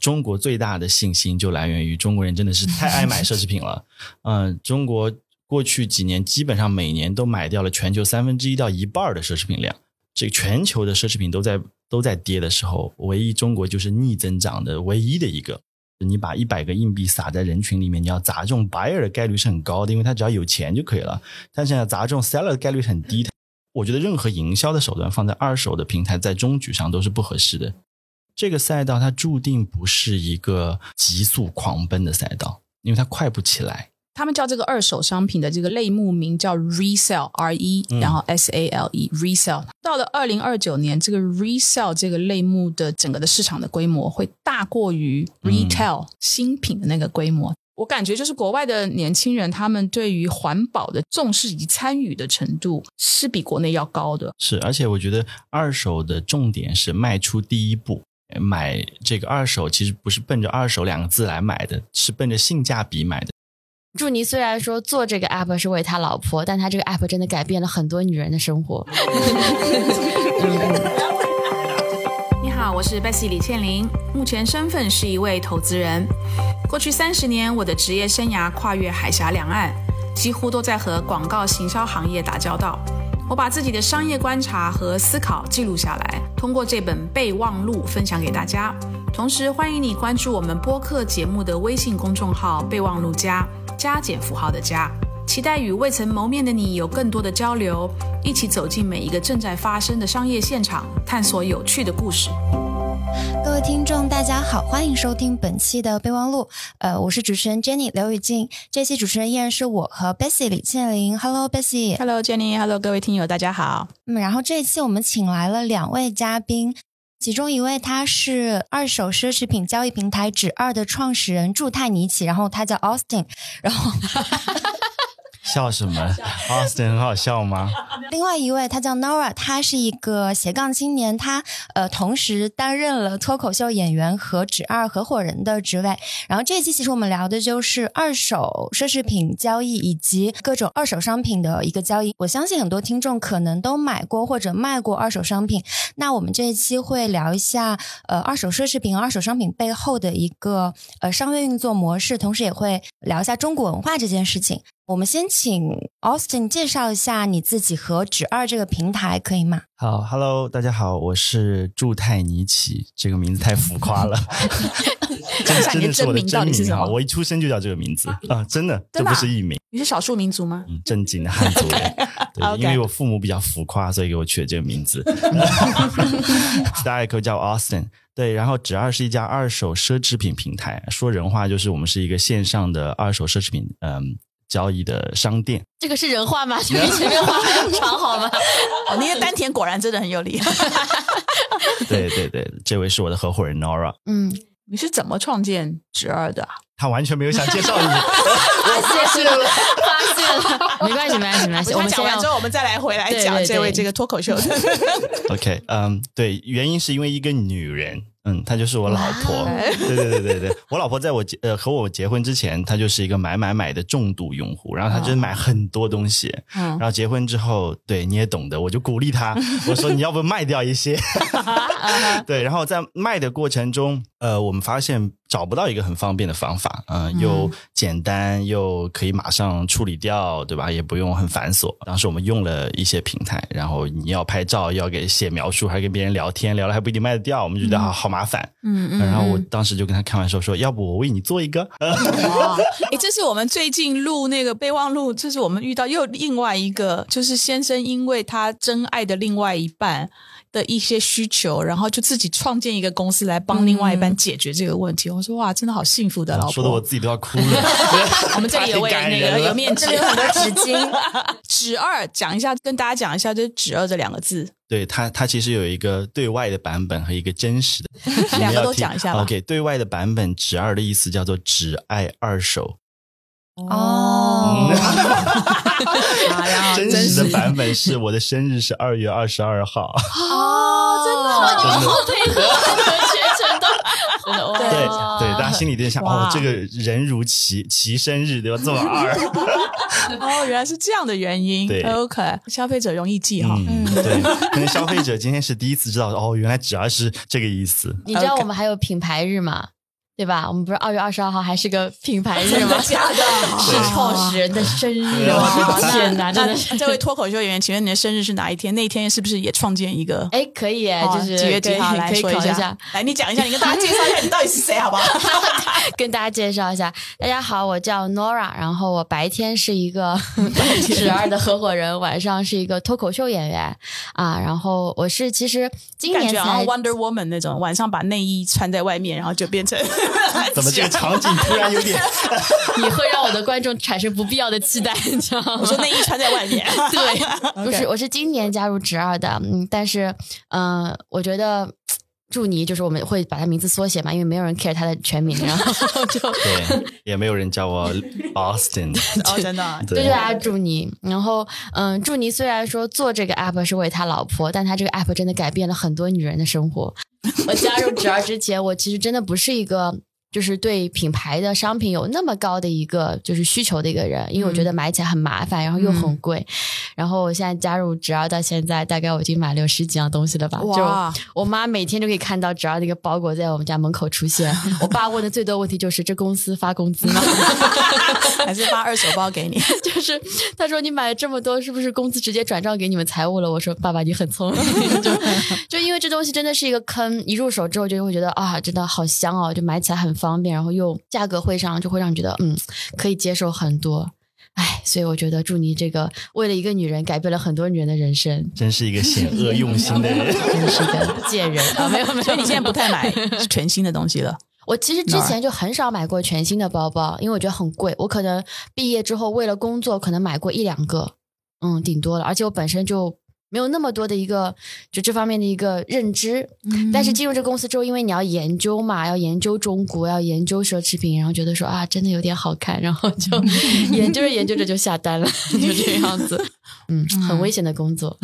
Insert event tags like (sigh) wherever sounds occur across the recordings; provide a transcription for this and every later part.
中国最大的信心就来源于中国人真的是太爱买奢侈品了。嗯，(laughs) 中国过去几年基本上每年都买掉了全球三分之一到一半的奢侈品量。这个全球的奢侈品都在都在跌的时候，唯一中国就是逆增长的唯一的一个。你把一百个硬币撒在人群里面，你要砸中 buyer 的概率是很高的，因为他只要有钱就可以了。但是要砸中 seller 的概率很低。我觉得任何营销的手段放在二手的平台，在中局上都是不合适的。这个赛道它注定不是一个急速狂奔的赛道，因为它快不起来。他们叫这个二手商品的这个类目名叫 resale，R E，然后 S A L E，resale。到了二零二九年，这个 resale 这个类目的整个的市场的规模会大过于 retail 新品的那个规模。我感觉就是国外的年轻人，他们对于环保的重视以及参与的程度是比国内要高的。是，而且我觉得二手的重点是迈出第一步。买这个二手其实不是奔着“二手”两个字来买的，是奔着性价比买的。祝尼虽然说做这个 app 是为他老婆，但他这个 app 真的改变了很多女人的生活。(laughs) 你好，我是 Bessy 李倩玲，目前身份是一位投资人。过去三十年，我的职业生涯跨越海峡两岸，几乎都在和广告行销行业打交道。我把自己的商业观察和思考记录下来，通过这本备忘录分享给大家。同时，欢迎你关注我们播客节目的微信公众号“备忘录加加减符号的加”，期待与未曾谋面的你有更多的交流，一起走进每一个正在发生的商业现场，探索有趣的故事。各位听众，大家好，欢迎收听本期的备忘录。呃，我是主持人 Jenny 刘雨静，这期主持人依然是我和 Bessy 李倩玲。Hello Bessy。Hello Jenny。Hello 各位听友，大家好。嗯，然后这一期我们请来了两位嘉宾，其中一位他是二手奢侈品交易平台指二的创始人祝泰尼奇，然后他叫 Austin，然后。笑什么？(laughs) Austin 很好笑吗？另外一位他叫 Nora，他是一个斜杠青年，他呃同时担任了脱口秀演员和纸二合伙人的职位。然后这一期其实我们聊的就是二手奢侈品交易以及各种二手商品的一个交易。我相信很多听众可能都买过或者卖过二手商品。那我们这一期会聊一下呃二手奢侈品、二手商品背后的一个呃商业运作模式，同时也会聊一下中国文化这件事情。我们先请 Austin 介绍一下你自己和纸二这个平台，可以吗？好，Hello，大家好，我是祝泰尼奇，这个名字太浮夸了，(laughs) 真真的是我的真名啊！我一出生就叫这个名字啊，真的，这不是艺名。你是少数民族吗？正经的汉族人，(laughs) 对，因为我父母比较浮夸，所以给我取了这个名字。(laughs) 大家也可以叫我 Austin。对，然后纸二是一家二手奢侈品平台，说人话就是我们是一个线上的二手奢侈品，嗯。交易的商店，这个是人话吗？(laughs) 前面前面话很长好吗？哦，你的丹田果然真的很有力。(laughs) 对对对，这位是我的合伙人 Nora。嗯，你是怎么创建侄儿的？他完全没有想介绍你，我 (laughs) 谢谢，了，没关系，没关系，没关系。我们讲完之后，我们再来回来讲这位这个脱口秀的。(laughs) OK，嗯，对，原因是因为一个女人。嗯，她就是我老婆。对对对对对，我老婆在我结呃和我结婚之前，她就是一个买买买的重度用户，然后她就是买很多东西。嗯，然后结婚之后，对你也懂得，我就鼓励她，(laughs) 我说你要不卖掉一些。(laughs) 对，然后在卖的过程中，呃，我们发现找不到一个很方便的方法，嗯，又简单又可以马上处理掉，对吧？也不用很繁琐。当时我们用了一些平台，然后你要拍照，要给写描述，还跟别人聊天，聊了还不一定卖得掉，我们觉得好好麻烦。嗯嗯。然后我当时就跟他开玩笑说：“要不我为你做一个？”哇！(laughs) 哎，这是我们最近录那个备忘录，这是我们遇到又另外一个，就是先生因为他真爱的另外一半。的一些需求，然后就自己创建一个公司来帮另外一半解决这个问题。我说哇，真的好幸福的老婆，说的我自己都要哭了。(laughs) (laughs) 我们这里有位那个有面 (laughs) 纸，有很多纸巾。纸二讲一下，跟大家讲一下，就是纸二这两个字。对它，它其实有一个对外的版本和一个真实的，两个都讲一下。OK，对外的版本，纸二的意思叫做只爱二手。哦，(laughs) 真实的版本是我的生日是二月二十二号。哦，真的，好配合，全程都，对对，大家心里在想，哦，这个人如其其生日都要这么二。(laughs) 哦，原来是这样的原因。对，OK，消费者容易记哈。嗯，对，可能消费者今天是第一次知道，哦，原来只要是这个意思。你知道我们还有品牌日吗？对吧？我们不是二月二十二号还是个品牌日吗？(laughs) 假的，(laughs) 是创始人的生日，我的天哪！真的是这位脱口秀演员，请问你的生日是哪一天？那一天是不是也创建一个？哎，可以哎，就是几月几号来说一下？来，你讲一下，你跟大家介绍一下你到底是谁，好不好？(laughs) 跟大家介绍一下，大家好，我叫 Nora，然后我白天是一个十二的合伙人，晚上是一个脱口秀演员啊。然后我是其实今年才 Wonder Woman 那种，晚上把内衣穿在外面，然后就变成 (laughs) 怎么这个场景突然有点？你会让我的观众产生不必要的期待，你知道吗？我说内衣穿在外面，(laughs) 对，(laughs) 不是，我是今年加入直二的，嗯，但是嗯，我觉得。祝你就是我们会把他名字缩写嘛，因为没有人 care 他的全名，然后就对，也没有人叫我 Austin，哦真的，对，就大家祝你。然后，嗯，祝你虽然说做这个 app 是为他老婆，但他这个 app 真的改变了很多女人的生活。(laughs) 我加入侄儿之前，我其实真的不是一个。就是对品牌的商品有那么高的一个就是需求的一个人，因为我觉得买起来很麻烦，然后又很贵。然后我现在加入侄儿到现在，大概我已经买了有十几样东西了吧。就我妈每天就可以看到侄儿的一个包裹在我们家门口出现。我爸问的最多问题就是：这公司发工资吗？(laughs) 还是发二手包给你？(laughs) 就是他说你买了这么多，是不是工资直接转账给你们财务了？我说爸爸你很聪明。(laughs) 就就因为这东西真的是一个坑，一入手之后就会觉得啊，真的好香哦，就买起来很。方便，然后又价格会上，就会让你觉得嗯可以接受很多，哎，所以我觉得祝你这个为了一个女人改变了很多女人的人生，真是一个险恶用心的人，真是个贱人啊！没有没有，(laughs) 所以你现在不太买全新的东西了。(laughs) 我其实之前就很少买过全新的包包，因为我觉得很贵。我可能毕业之后为了工作，可能买过一两个，嗯，顶多了。而且我本身就。没有那么多的一个就这方面的一个认知，但是进入这公司之后，因为你要研究嘛，要研究中国，要研究奢侈品，然后觉得说啊，真的有点好看，然后就 (laughs) 研究着研究着就下单了，就这样子。(laughs) 嗯，很危险的工作。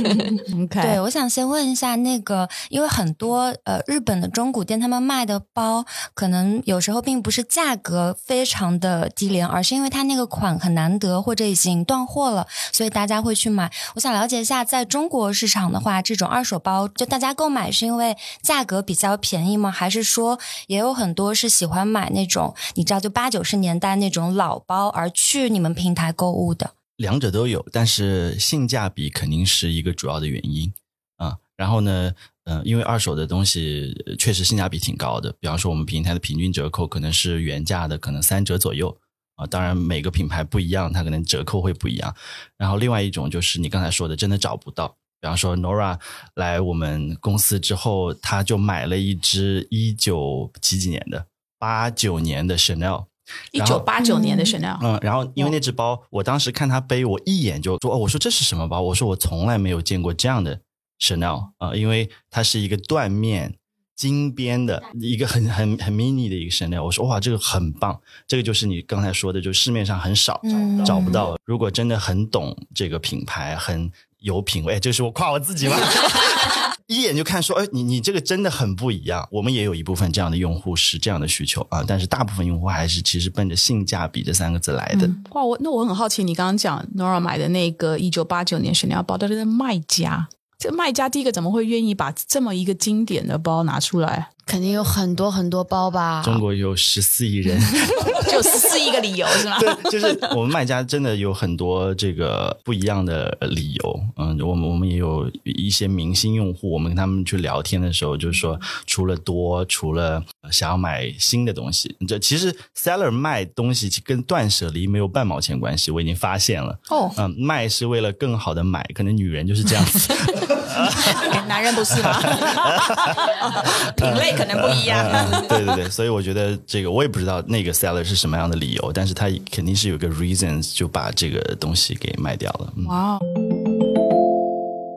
(laughs) 对，我想先问一下，那个，因为很多呃日本的中古店，他们卖的包，可能有时候并不是价格非常的低廉，而是因为它那个款很难得，或者已经断货了，所以大家会去买。我想了解一下，在中国市场的话，这种二手包，就大家购买是因为价格比较便宜吗？还是说也有很多是喜欢买那种你知道，就八九十年代那种老包而去你们平台购物的？两者都有，但是性价比肯定是一个主要的原因啊。然后呢，嗯，因为二手的东西确实性价比挺高的。比方说，我们平台的平均折扣可能是原价的可能三折左右啊。当然，每个品牌不一样，它可能折扣会不一样。然后，另外一种就是你刚才说的，真的找不到。比方说，Nora 来我们公司之后，他就买了一只一九几几年的八九年的 Chanel。一九八九年的 Chanel，嗯，然后因为那只包，我当时看他背，我一眼就说哦，我说这是什么包？我说我从来没有见过这样的 Chanel 啊，因为它是一个缎面金边的一个很很很 mini 的一个 Chanel。我说哇，这个很棒，这个就是你刚才说的，就市面上很少找不到。如果真的很懂这个品牌，很有品味，这是我夸我自己吗？(laughs) 一眼就看说，哎，你你这个真的很不一样。我们也有一部分这样的用户是这样的需求啊，但是大部分用户还是其实奔着性价比这三个字来的。哇，我那我很好奇，你刚刚讲 Nora 买的那个一九八九年 Chanel 包的那个卖家，这卖家第一个怎么会愿意把这么一个经典的包拿出来？肯定有很多很多包吧。中国有十四亿人，(laughs) 就十四亿个理由是吗？对，就是我们卖家真的有很多这个不一样的理由。嗯，我们我们也有一些明星用户，我们跟他们去聊天的时候，就是说除了多，除了想要买新的东西，这其实 seller 卖东西跟断舍离没有半毛钱关系。我已经发现了哦，嗯，卖是为了更好的买，可能女人就是这样子，(laughs) 男人不是吗？(laughs) 品类。可能不一样，(laughs) 对对对，所以我觉得这个我也不知道那个 seller 是什么样的理由，但是他肯定是有个 reasons 就把这个东西给卖掉了。哇！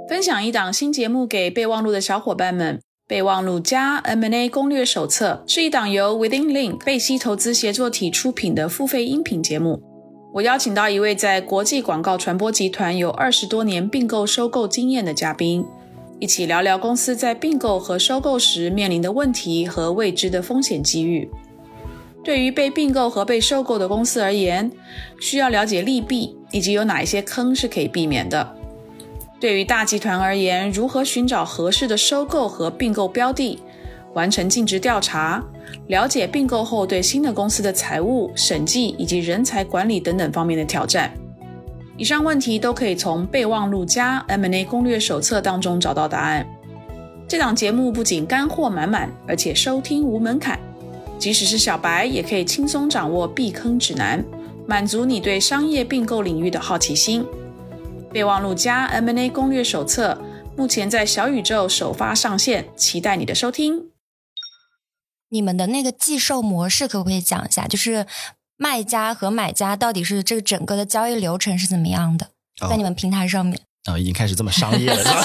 分享一档新节目给备忘录的小伙伴们，《备忘录加 M&A 攻略手册》是一档由 Within Link 贝西投资协作体出品的付费音频节目。我邀请到一位在国际广告传播集团有二十多年并购收购经验的嘉宾。一起聊聊公司在并购和收购时面临的问题和未知的风险机遇。对于被并购和被收购的公司而言，需要了解利弊以及有哪一些坑是可以避免的。对于大集团而言，如何寻找合适的收购和并购标的，完成尽职调查，了解并购后对新的公司的财务、审计以及人才管理等等方面的挑战。以上问题都可以从备忘录加 M&A 攻略手册当中找到答案。这档节目不仅干货满满，而且收听无门槛，即使是小白也可以轻松掌握避坑指南，满足你对商业并购领域的好奇心。备忘录加 M&A 攻略手册目前在小宇宙首发上线，期待你的收听。你们的那个寄售模式可不可以讲一下？就是卖家和买家到底是这个整个的交易流程是怎么样的？在你们平台上面。啊、已经开始这么商业了，是吧？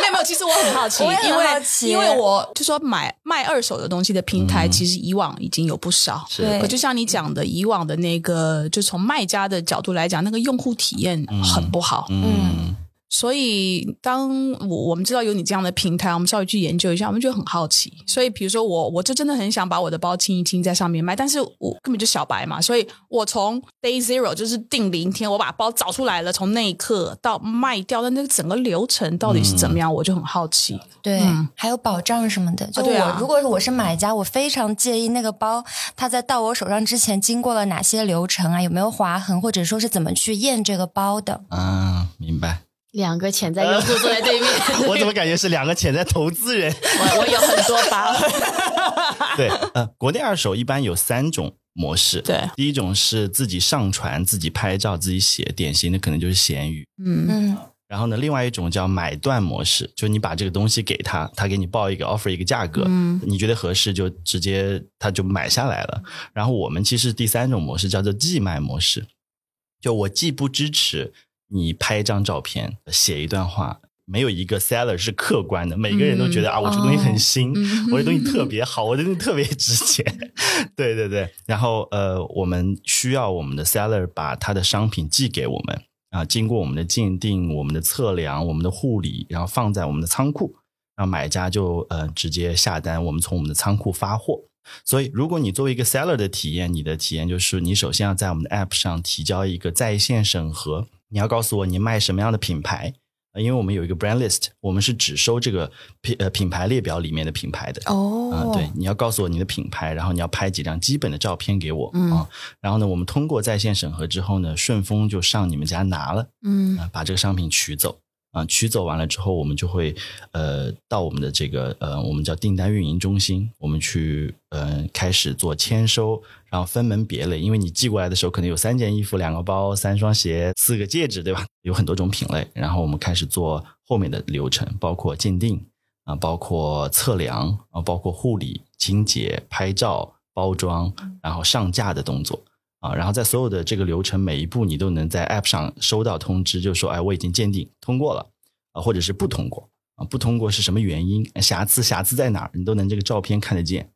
没有没有，其实我很好奇，(laughs) 因为因为我就说买卖二手的东西的平台，其实以往已经有不少。是。对。可就像你讲的，以往的那个，就从卖家的角度来讲，那个用户体验很不好。嗯，所以，当我我们知道有你这样的平台，我们稍微去研究一下，我们就很好奇。所以，比如说我，我就真的很想把我的包清一清，在上面卖，但是我根本就小白嘛，所以我从 day zero 就是定零天，我把包找出来了，从那一刻到卖掉的那个整个流程到底是怎么样，我就很好奇。对，嗯还有保障什么的。就我、对啊如果我是买家，我非常介意那个包它在到我手上之前经过了哪些流程啊，有没有划痕，或者说是怎么去验这个包的。啊，明白。两个潜在用户坐在对面，(laughs) 我怎么感觉是两个潜在投资人？(laughs) 我我有很多包，(laughs) 对，呃，国内二手一般有三种模式。对，第一种是自己上传、自己拍照、自己写，典型的可能就是闲鱼。嗯嗯然后呢，另外一种叫买断模式，就你把这个东西给他，他给你报一个 offer 一个价格，嗯你觉得合适就直接他就买下来了。然后我们其实第三种模式叫做寄卖模式，就我既不支持你拍一张照片写一段话。没有一个 seller 是客观的，每个人都觉得、嗯啊，我这东西很新，嗯 (laughs) 我这东西特别好，我这东西特别值钱。(laughs) 对对对，然后呃，我们需要我们的 seller 把他的商品寄给我们啊，经过我们的鉴定、我们的测量、我们的护理，然后放在我们的仓库，然后买家就呃直接下单，我们从我们的仓库发货。所以，如果你作为一个 seller 的体验，你的体验就是你首先要在我们的 app 上提交一个在线审核，你要告诉我你卖什么样的品牌。呃因为我们有一个 brand list，我们是只收这个品呃品牌列表里面的品牌的。哦啊、对，你要告诉我你的品牌，然后你要拍几张基本的照片给我啊、嗯然后呢，我们通过在线审核之后呢，顺丰就上你们家拿了，嗯啊、把这个商品取走啊、取走完了之后，我们就会呃到我们的这个呃我们叫订单运营中心，我们去呃开始做签收，然后分门别类，因为你寄过来的时候可能有三件衣服、两个包、三双鞋、四个戒指，对吧？有很多种品类，然后我们开始做后面的流程，包括鉴定啊、包括测量啊、包括护理、清洁、拍照、包装，然后上架的动作。啊，然后在所有的这个流程每一步，你都能在 App 上收到通知，就说哎，我已经鉴定通过了啊，或者是不通过啊，不通过是什么原因？瑕疵瑕疵在哪儿？你都能这个照片看得见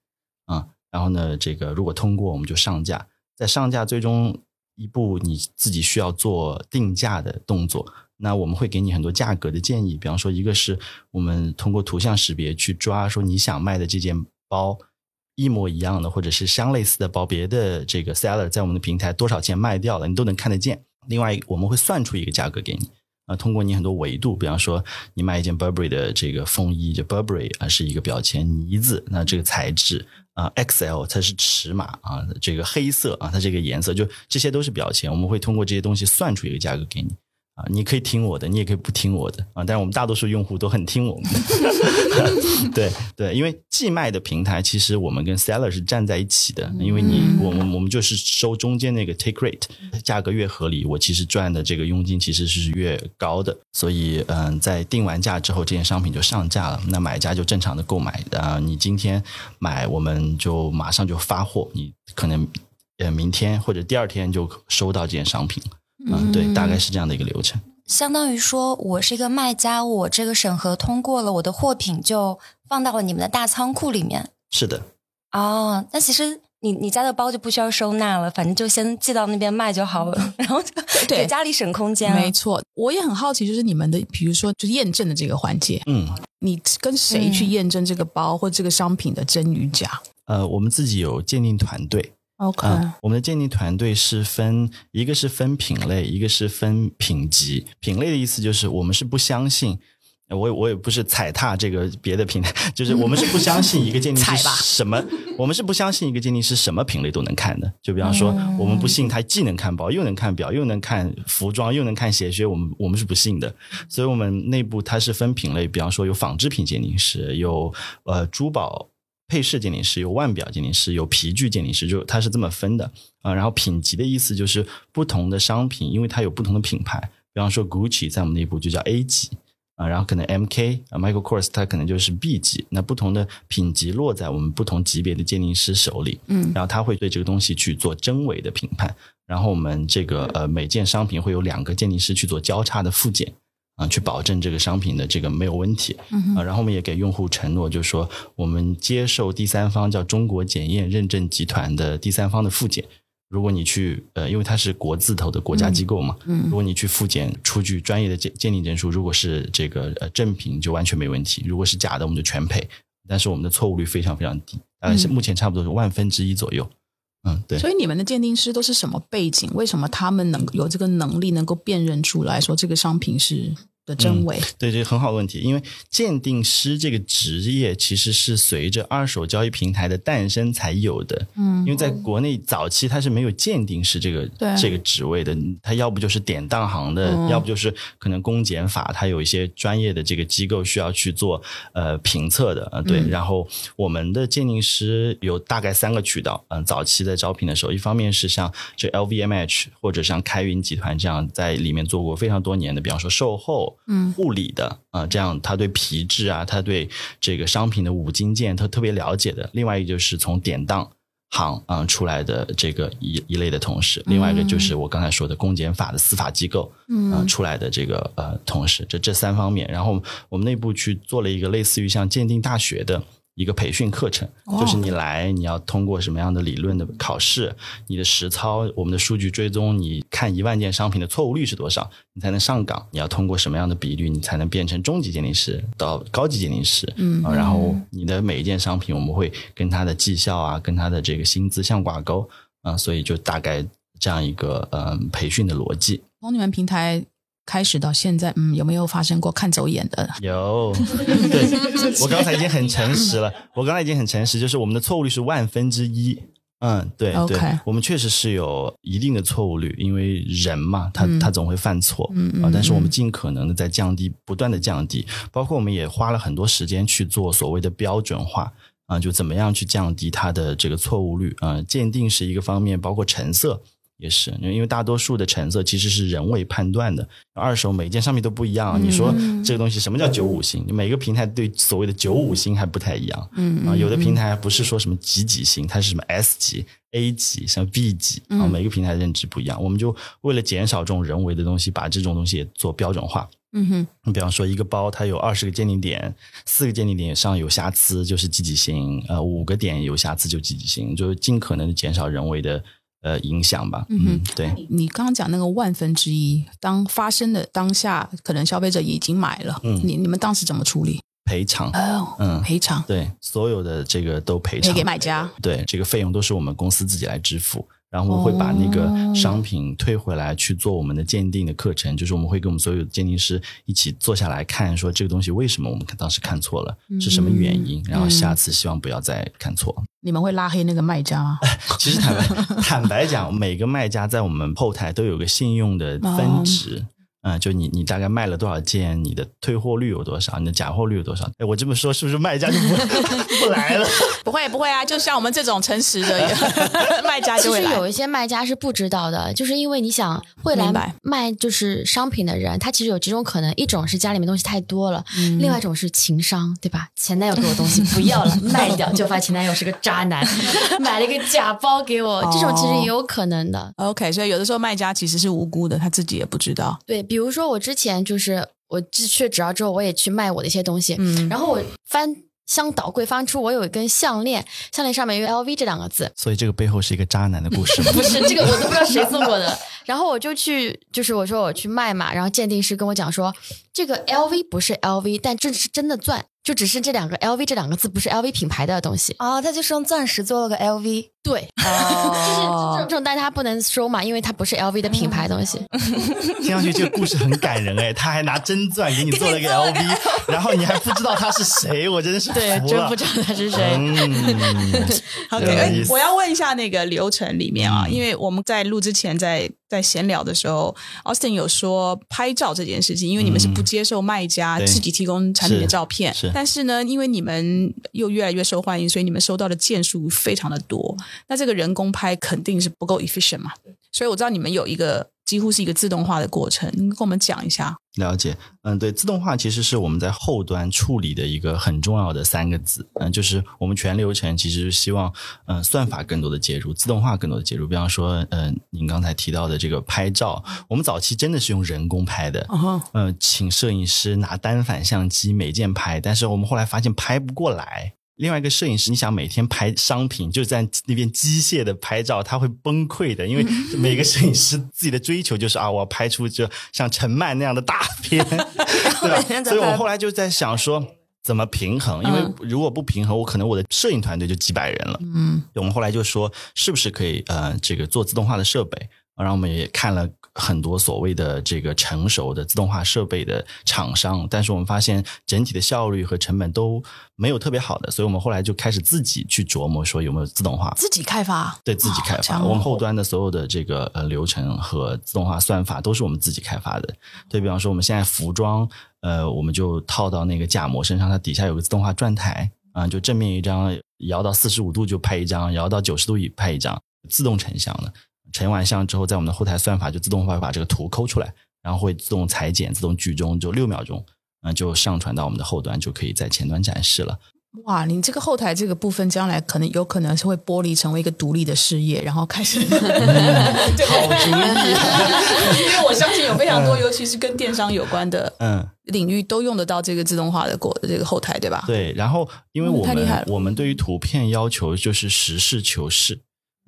啊。然后呢，这个如果通过，我们就上架，在上架最终一步，你自己需要做定价的动作。那我们会给你很多价格的建议，比方说，一个是我们通过图像识别去抓说你想卖的这件包一模一样的，或者是相类似的包，别的这个 seller 在我们的平台多少钱卖掉了，你都能看得见。另外，我们会算出一个价格给你啊，通过你很多维度，比方说你卖一件 Burberry 的这个风衣，就 Burberry 啊是一个标签，呢子那这个材质啊 XL 它是尺码啊，这个黑色啊它这个颜色，就这些都是标签，我们会通过这些东西算出一个价格给你。啊，你可以听我的，你也可以不听我的啊。但是我们大多数用户都很听我们的，(laughs) 对对，因为寄卖的平台其实我们跟 seller 是站在一起的，因为你我们我们就是收中间那个 take rate，价格越合理，我其实赚的这个佣金其实是越高的。所以嗯，在定完价之后，这件商品就上架了，那买家就正常的购买啊。你今天买，我们就马上就发货，你可能呃明天或者第二天就收到这件商品了。嗯，对，大概是这样的一个流程。相当于说，我是一个卖家，我这个审核通过了，我的货品就放到了你们的大仓库里面。是的，哦，那其实你你家的包就不需要收纳了，反正就先寄到那边卖就好了，(laughs) 然后就对给家里省空间了。没错，我也很好奇，就是你们的，比如说，就是验证的这个环节，嗯，你跟谁去验证这个包或这个商品的真与假呃，我们自己有鉴定团队。？OK，、嗯，我们的鉴定团队是分，一个是分品类，一个是分品级。品类的意思就是我们是不相信，我也我也不是踩踏这个别的平台，(laughs) 就是我们是不相信一个鉴定师什么，我们是不相信一个鉴定师什么品类都能看的。就比方说，我们不信他既能看包，又能看表，又能看服装，又能看鞋靴，我们我们是不信的。所以我们内部它是分品类，比方说有纺织品鉴定师，有呃珠宝配饰鉴定师，有腕表鉴定师，有皮具鉴定师，就它是这么分的啊、然后品级的意思就是不同的商品，因为它有不同的品牌，比方说 Gucci 在我们内部就叫 A 级。啊，然后可能 M K 啊，Michael Kors 它可能就是 B 级，那不同的品级落在我们不同级别的鉴定师手里，嗯然后他会对这个东西去做真伪的评判，然后我们这个呃每件商品会有两个鉴定师去做交叉的复检。啊，去保证这个商品的这个没有问题嗯啊，然后我们也给用户承诺，就是说我们接受第三方叫中国检验认证集团的第三方的复检。如果你去呃，因为它是国字头的国家机构嘛，嗯如果你去复检出具专业的鉴鉴定证书，如果是这个呃正品就完全没问题，如果是假的我们就全赔。但是我们的错误率非常非常低，大概是嗯目前差不多是万分之一左右。嗯，对。所以你们的鉴定师都是什么背景？为什么他们能有这个能力，能够辨认出来说这个商品是的真伪？对，这个很好的问题，因为鉴定师这个职业其实是随着二手交易平台的诞生才有的。嗯因为在国内早期它是没有鉴定师这个对这个职位的，它要不就是典当行的，嗯要不就是可能公检法它有一些专业的这个机构需要去做呃评测的嗯对，嗯然后我们的鉴定师有大概三个渠道，嗯、早期在招聘的时候，一方面是像这 LVMH 或者像开云集团这样在里面做过非常多年的，比方说售后、嗯护理的啊、这样他对皮质啊，他对这个商品的五金件他特别了解的。另外一个就是从典当行啊、出来的这个一一类的同事，另外一个就是我刚才说的公检法的司法机构嗯啊、出来的这个呃同事，这这三方面，然后我们内部去做了一个类似于像鉴定大学的。一个培训课程，哦就是你来，你要通过什么样的理论的考试，你的实操，我们的数据追踪，你看一万件商品的错误率是多少，你才能上岗？你要通过什么样的比率，你才能变成中级鉴定师到高级鉴定师？嗯啊，然后你的每一件商品，我们会跟它的绩效啊，跟它的这个薪资相挂钩啊，所以就大概这样一个呃培训的逻辑。从你们平台开始到现在，嗯，有没有发生过看走眼的？有，对 (laughs) 我刚才已经很诚实了，(laughs) 我刚才已经很诚实，就是我们的错误率是万分之一。嗯，对对，我们确实是有一定的错误率，因为人嘛，他、嗯他总会犯错，嗯嗯啊，但是我们嗯尽可能的在降低，不断的降低，包括我们也花了很多时间去做所谓的标准化。啊，就怎么样去降低它的这个错误率啊？鉴定是一个方面，包括成色也是，因为大多数的成色其实是人为判断的，二手每一件商品都不一样。你说这个东西什么叫九五星？每个平台对所谓的九五星还不太一样。嗯啊，有的平台不是说什么几几星，它是什么 S 级、A 级、像 B 级啊，每个平台认知不一样。我们就为了减少这种人为的东西，把这种东西也做标准化。嗯哼，你比方说，一个包它有二十个鉴定点，四个鉴定点上有瑕疵就是几几星，呃，五个点有瑕疵就几几星，就是尽可能的减少人为的呃影响吧。嗯哼嗯，对。你刚刚讲那个万分之一，当发生的当下，可能消费者已经买了，嗯你你们当时怎么处理？赔偿，哦，嗯赔偿对，所有的这个都赔偿赔给买家。对，这个费用都是我们公司自己来支付。然后我们会把那个商品退回来去做我们的鉴定的课程，就是我们会跟我们所有的鉴定师一起坐下来看，说这个东西为什么我们当时看错了，是什么原因，然后下次希望不要再看错。你们会拉黑那个卖家吗？其实坦白 (laughs) 坦白讲，每个卖家在我们后台都有个信用的分值。嗯，就你你大概卖了多少件，你的退货率有多少，你的假货率有多少？哎，我这么说是不是卖家就不 (laughs) 不来了？(laughs) 不会不会啊，就像我们这种诚实的 (laughs) 卖家其就会来。实有一些卖家是不知道的，就是因为你想会来明白卖就是商品的人，他其实有几种可能，一种是家里面东西太多了，嗯另外一种是情商，对吧？前男友给我东西不要了，卖掉，就发现前男友是个渣男，买了一个假包给我，这种其实也有可能的。OK，所以有的时候卖家其实是无辜的，他自己也不知道。对，比如说我之前就是我去去只要之后，我也去卖我的一些东西，嗯然后我翻箱倒柜翻出我有一根项链，项链上面有 LV 这两个字，所以这个背后是一个渣男的故事吗？(laughs) 不是这个我都不知道谁送我的。然后我就去，就是我说我去卖嘛，然后鉴定师跟我讲说，这个 LV 不是 LV，但这是真的钻，就只是这两个 LV 这两个字不是 LV 品牌的东西。哦，他就是用钻石做了个 LV，对，哦。(laughs) 这种但他不能收嘛，因为它不是 LV 的品牌东西。(laughs) 听上去这个故事很感人哎，他还拿真钻给你做了个 LV，然后你还不知道他是谁，我真的是服对，了。真不知道他是谁。嗯。(laughs) 哎我要问一下那个流程里面啊，嗯。因为我们在录之前在在闲聊的时候，Austin 有说拍照这件事情，因为你们是不接受卖家自己提供产品的照片，是。但是呢，因为你们又越来越受欢迎，所以你们收到的件数非常的多，那这个人工拍肯定是不够 efficient 嘛，所以我知道你们有一个几乎是一个自动化的过程，你跟我们讲一下。了解，嗯，对，自动化其实是我们在后端处理的一个很重要的三个字，嗯，就是我们全流程其实是希望，嗯，算法更多的介入，自动化更多的介入。比方说，嗯，您刚才提到的这个拍照，我们早期真的是用人工拍的，哦，呃，请摄影师拿单反相机每件拍，但是我们后来发现拍不过来。另外一个摄影师，你想每天拍商品，就在那边机械的拍照，他会崩溃的，因为 (laughs) 每个摄影师自己的追求就是啊，我要拍出就像陈曼那样的大片，(laughs) 对吧？所以我后来就在想说。怎么平衡？因为如果不平衡，我可能我的摄影团队就几百人了。嗯，我们后来就说，是不是可以呃，这个做自动化的设备？然后我们也看了很多所谓的这个成熟的自动化设备的厂商，但是我们发现整体的效率和成本都没有特别好的，所以我们后来就开始自己去琢磨说有没有自动化。自己开发，对自己开发，哦我们后端的所有的这个呃流程和自动化算法都是我们自己开发的。对比方说，我们现在服装，呃，我们就套到那个假模身上，它底下有个自动化转台，啊、就正面一张，摇到四十五度就拍一张，摇到九十度也拍一张，自动成像的。成完像之后，在我们的后台算法就自动会把这个图抠出来，然后会自动裁剪、自动聚中，就六秒钟，嗯、就上传到我们的后端，就可以在前端展示了。哇，你这个后台这个部分，将来可能有可能是会剥离成为一个独立的事业，然后开始。对好主意，(laughs) 因为我相信有非常多，尤其是跟电商有关的嗯。领域，都用得到这个自动化的过这个后台，对吧？对，然后因为嗯我们、我们对于图片要求就是实事求是，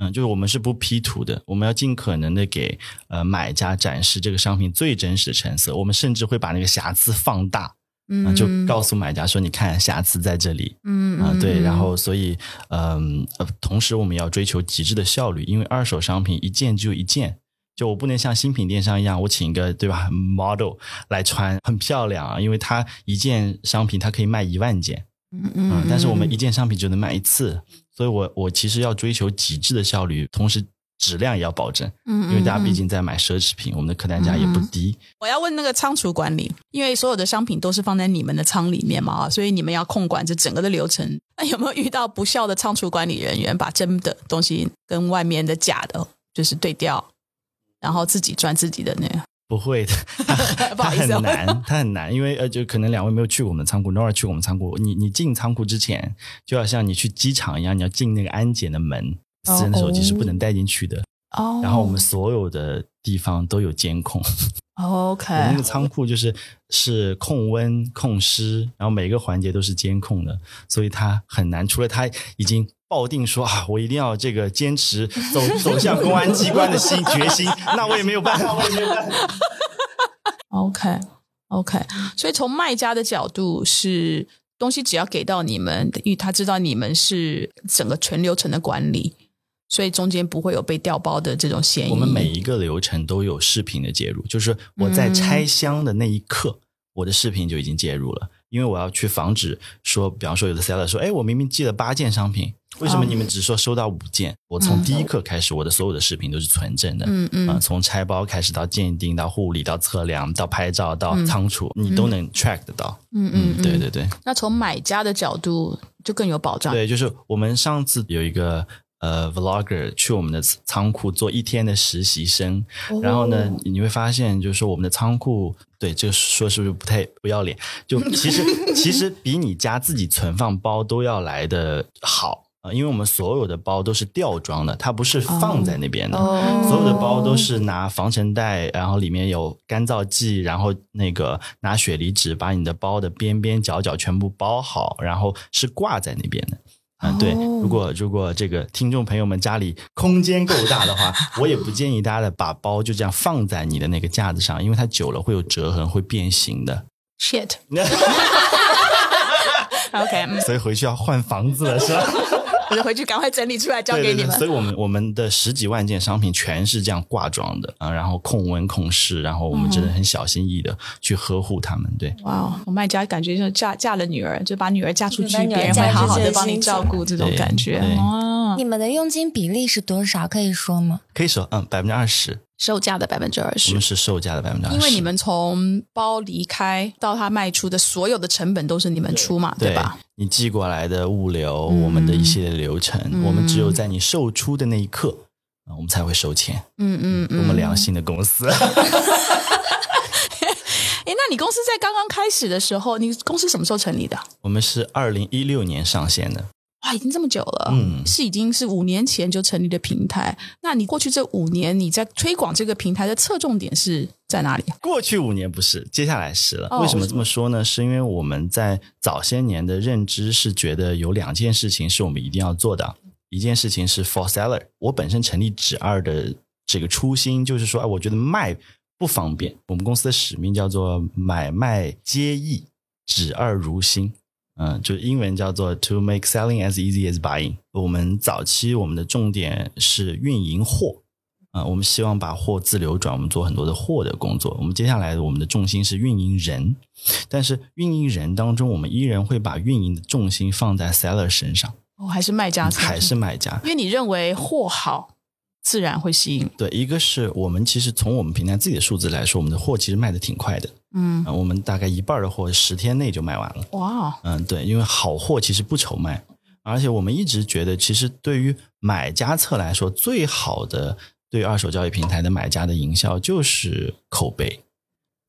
嗯，就是我们是不 P 图的，我们要尽可能的给呃买家展示这个商品最真实的成色，我们甚至会把那个瑕疵放大，嗯、就告诉买家说，你看瑕疵在这里，嗯啊、对，然后所以嗯呃，同时我们要追求极致的效率，因为二手商品一件就一件。就我不能像新品电商一样，我请一个对吧 model 来穿，很漂亮啊，因为它一件商品它可以卖一万件，嗯嗯，但是我们一件商品只能卖一次，所以我我其实要追求极致的效率，同时质量也要保证，嗯因为大家毕竟在买奢侈品，我们的客单价也不低。我要问那个仓储管理，因为所有的商品都是放在你们的仓里面嘛，啊，所以你们要控管这整个的流程。那有没有遇到不孝的仓储管理人员，把真的东西跟外面的假的，就是对调，然后自己赚自己的那个？不会的，(laughs) 它不好意思哦很难，它很难，因为呃，就可能两位没有去过我们的仓库，Nora 去过我们仓库。你你进仓库之前，就要像你去机场一样，你要进那个安检的门，私人的手机是不能带进去的。哦然后我们所有的地方都有监控，OK，(laughs) 我们那个仓库就是是控温、控湿，然后每个环节都是监控的，所以它很难。除了它已经抱定说啊，我一定要这个坚持走走向公安机关的心决心，(laughs) 那我也没有办法，我也没有办法。OK OK，所以从卖家的角度是东西只要给到你们，因为他知道你们是整个全流程的管理，所以中间不会有被调包的这种嫌疑。我们每一个流程都有视频的介入，就是我在拆箱的那一刻，我的视频就已经介入了，因为我要去防止说，比方说有的 seller 说，哎，我明明寄了八件商品，为什么你们只说收到五件？我从第一刻开始，我的所有的视频都是存证的，嗯嗯啊从拆包开始到鉴定，到护理，到测量，到拍照，到仓储，你都能 track 得到。嗯嗯，对对对。那从买家的角度就更有保障。对，就是我们上次有一个呃 vlogger 去我们的仓库做一天的实习生，然后呢，你会发现就是说我们的仓库，对这个说是不是不太不要脸？就其实 (laughs) 其实比你家自己存放包都要来的好。啊，因为我们所有的包都是吊装的，它不是放在那边的。哦所有的包都是拿防尘袋，然后里面有干燥剂，然后那个拿雪梨纸把你的包的边边角角全部包好，然后是挂在那边的。嗯，对。如果如果这个听众朋友们家里空间够大的话，我也不建议大家的把包就这样放在你的那个架子上，因为它久了会有折痕，会变形的。(laughs) Shit。(laughs) (laughs) OK，嗯所以回去要换房子了，是吧？我就回去赶快整理出来交对对对，给你们。所以我们我们的十几万件商品全是这样挂装的啊，然后控温控湿，然后我们真的很小心翼翼的去呵护他们。对，哇哦，我卖家感觉就嫁嫁了女儿，就把女儿嫁出去，别人会好好的的帮你照顾，这种感觉。你们的佣金比例是多少？可以说吗？可以说嗯，百分之二十，售价的百分之二十我们，是售价的百分之二十，因为你们从包离开到它卖出的所有的成本都是你们出嘛，对吧？？你寄过来的物流，嗯我们的一系列流程，嗯我们只有在你售出的那一刻，啊，我们才会收钱。嗯嗯嗯。多么良心的公司！(laughs) 哎，那你公司在刚刚开始的时候，你公司什么时候成立的？我们是二零一六年上线的，哇，已经这么久了，嗯是已经是五年前就成立的平台。那你过去这五年，你在推广这个平台的侧重点是在哪里？过去五年不是，接下来是了。哦为什么这么说呢？是因为我们在早些年的认知是觉得有两件事情是我们一定要做的。一件事情是 for seller，我本身成立指二的这个初心就是说，哎，我觉得卖不方便。我们公司的使命叫做买卖皆易，指二如新。嗯，就英文叫做 to make selling as easy as buying。我们早期我们的重点是运营货，啊、我们希望把货自流转，我们做很多的货的工作。我们接下来我们的重心是运营人，但是运营人当中，我们依然会把运营的重心放在 seller 身上，哦，还是卖家？还是卖家。因为你认为货好，自然会吸引。对，一个是我们其实从我们平台自己的数字来说，我们的货其实卖的挺快的，嗯，啊我们大概一半的货十天内就卖完了。哇，嗯，对，因为好货其实不愁卖，而且我们一直觉得，其实对于买家侧来说，最好的对二手交易平台的买家的营销就是口碑。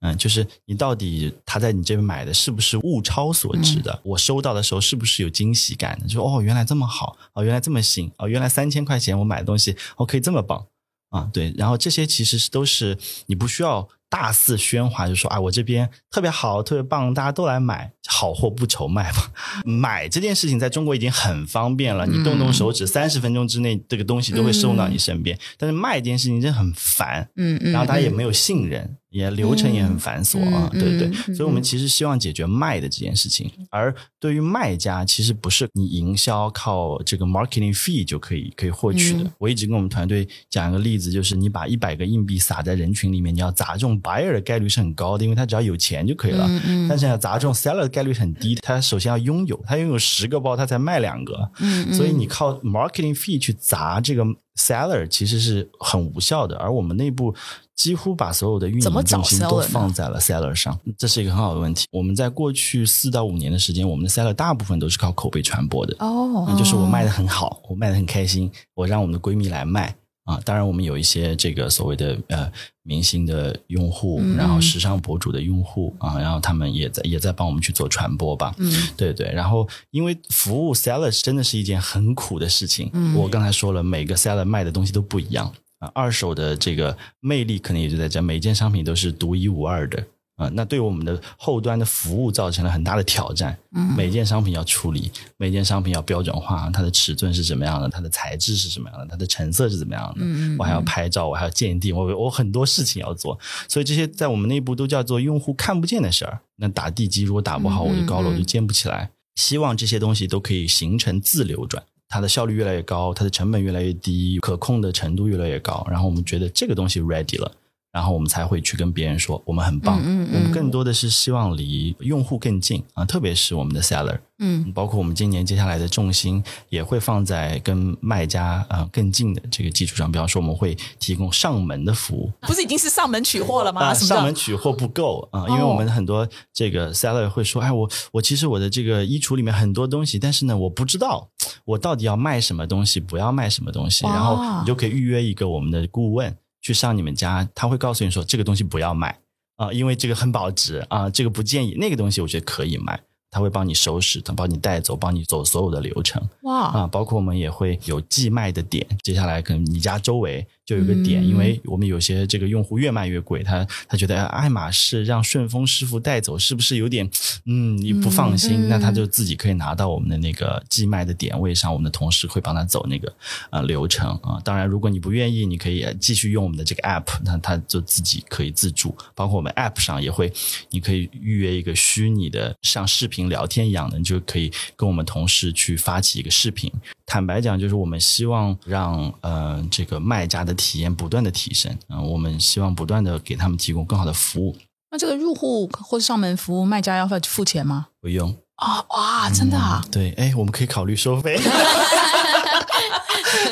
嗯，就是你到底他在你这边买的是不是物超所值的？我收到的时候是不是有惊喜感的？就哦，原来这么好，哦，原来这么新，哦，原来三千块钱我买的东西，哦，可以这么棒啊！对，然后这些其实是都是你不需要大肆喧哗，就说啊，我这边特别好，特别棒，大家都来买，好货不愁卖嘛。(laughs) 买这件事情在中国已经很方便了，你动动手指，三十分钟之内这个东西都会送到你身边。但是卖这件事情真的很烦，嗯嗯，然后大家也嗯没有信任，也流程也很繁琐啊，嗯对对对，所以我们其实希望解决卖的这件事情，而对于卖家，其实不是你营销靠这个 marketing fee 就可以可以获取的。嗯我一直跟我们团队讲一个例子，就是你把一百个硬币撒在人群里面，你要砸中 buyer 的概率是很高的，因为他只要有钱就可以了。但是要砸中 seller 的概率很低，他首先要拥有，他拥有十个包，他才卖两个。嗯嗯所以你靠 marketing fee 去砸这个 seller 其实是很无效的，而我们内部几乎把所有的运营重心都放在了 seller 上，这是一个很好的问题。我们在过去四到五年的时间，我们的 seller 大部分都是靠口碑传播的，哦嗯就是我卖的很好，我卖的很开心，我让我们的闺蜜来卖。啊，当然，我们有一些这个所谓的呃明星的用户，嗯然后时尚博主的用户啊，然后他们也在也在帮我们去做传播吧。嗯对对，然后因为服务 seller 真的是一件很苦的事情。嗯我刚才说了，每个 seller 卖的东西都不一样啊，二手的这个魅力可能也就在这，每件商品都是独一无二的啊。那对我们的后端的服务造成了很大的挑战。嗯每件商品要处理，每件商品要标准化，它的尺寸是什么样的，它的材质是什么样的，它的成色是怎么样的，嗯嗯我还要拍照，我还要鉴定，我我很多事情要做，所以这些在我们内部都叫做用户看不见的事儿。那打地基如果打不好，嗯我的高楼嗯就建不起来。希望这些东西都可以形成自流转。它的效率越来越高，它的成本越来越低，可控的程度越来越高。然后我们觉得这个东西 ready 了，然后我们才会去跟别人说我们很棒。嗯嗯嗯我们更多的是希望离用户更近啊，特别是我们的 seller。嗯包括我们今年接下来的重心也会放在跟卖家啊、呃更近的这个基础上，比方说我们会提供上门的服务。不是已经是上门取货了吗？上门取货不够啊、因为我们很多这个 seller 会说，哎，我我其实我的这个衣橱里面很多东西，但是呢，我不知道我到底要卖什么东西，不要卖什么东西，然后你就可以预约一个我们的顾问去上你们家，他会告诉你说这个东西不要买啊、因为这个很保值啊、这个不建议，那个东西我觉得可以买。他会帮你收拾，他帮你带走，帮你走所有的流程。哇啊，包括我们也会有寄卖的点，接下来可能你家周围就有个点，嗯因为我们有些这个用户越卖越贵，他他觉得哎爱马仕让顺丰师傅带走是不是有点嗯你不放心？嗯那他就自己可以拿到我们的那个寄卖的点位上，我们的同事会帮他走那个呃流程啊。当然，如果你不愿意，你可以呃继续用我们的这个 app，那他就自己可以自助，包括我们 app 上也会，你可以预约一个虚拟的像视频聊天一样的，你就可以跟我们同事去发起一个视频，坦白讲，就是我们希望让呃这个卖家的体验不断的提升，嗯、我们希望不断的给他们提供更好的服务。那这个入户或是上门服务，卖家要付钱吗？不用啊、哇，真的啊！对，哎，我们可以考虑收费。(laughs)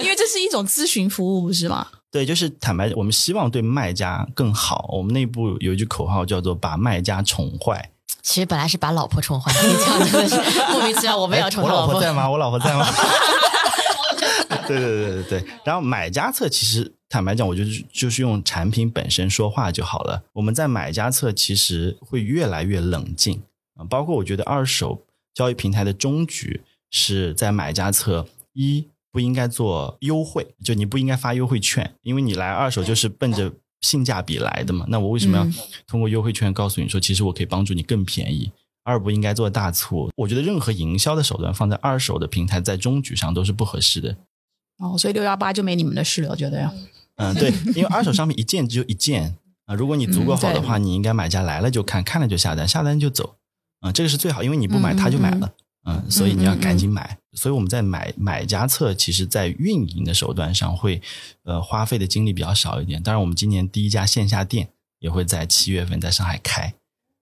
因为这是一种咨询服务，不是吗？(laughs) 对，就是坦白，我们希望对卖家更好。我们内部有一句口号叫做“把卖家宠坏其实本来是把老婆宠坏，你这样真的是莫名其妙。我”。们也要宠哎我老婆在吗？我老婆在吗？(laughs) (laughs) 对对对对对。然后买家侧其实坦白讲，我觉得就是用产品本身说话就好了。我们在买家侧其实会越来越冷静啊，包括我觉得二手交易平台的终局是在买家侧一。不应该做优惠，就你不应该发优惠券，因为你来二手就是奔着性价比来的嘛。那我为什么要嗯通过优惠券告诉你说，其实我可以帮助你更便宜？二不应该做大促。我觉得任何营销的手段放在二手的平台，在中局上都是不合适的。哦，所以六幺八就没你们的事了，我觉得。嗯，对，因为二手商品一件只有一件啊、如果你足够好的话，你应该买家来了就看，看了就下单，下单就走。啊、这个是最好，因为你不买嗯他就买嗯了。嗯，所以你要赶紧买。所以我们在买买家侧，其实在运营的手段上会，呃，花费的精力比较少一点。当然，我们今年第一家线下店也会在七月份在上海开，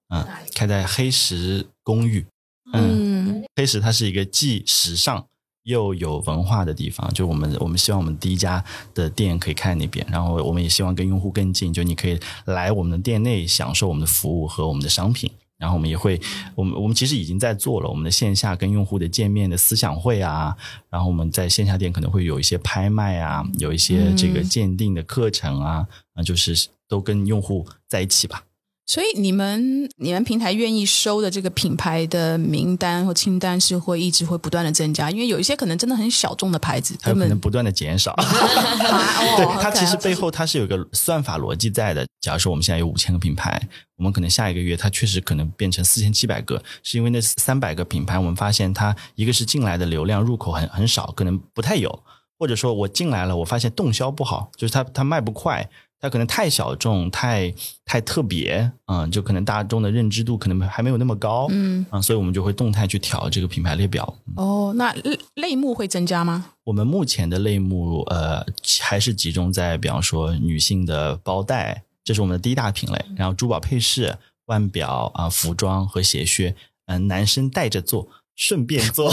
嗯，开在黑石公寓。嗯，嗯，黑石它是一个既时尚又有文化的地方，就我们我们希望我们第一家的店可以开在那边，然后我们也希望跟用户更近，就你可以来我们的店内享受我们的服务和我们的商品。然后我们也会，我们我们其实已经在做了我们的线下跟用户的见面的思想会啊，然后我们在线下店可能会有一些拍卖啊，有一些这个鉴定的课程啊，啊，就是都跟用户在一起吧。所以你们你们平台愿意收的这个品牌的名单或清单是会一直会不断的增加，因为有一些可能真的很小众的牌子，它可能不断的减少。(laughs) 啊 (laughs) 对，哦它其实背后它是有一个算法逻辑在的。假如说我们现在有五千个品牌，我们可能下一个月它确实可能变成四千七百个，是因为那三百个品牌，我们发现它一个是进来的流量入口很很少，可能不太有，或者说我进来了，我发现动销不好，就是它它卖不快。它可能太小众、太太特别，嗯，就可能大众的认知度可能还没有那么高，嗯嗯，所以我们就会动态去调这个品牌列表。哦，那类类目会增加吗？我们目前的类目，呃，还是集中在比方说女性的包袋，这是我们的第一大品类。然后珠宝配饰、腕表啊、服装和鞋靴，嗯、男生带着做，顺便做，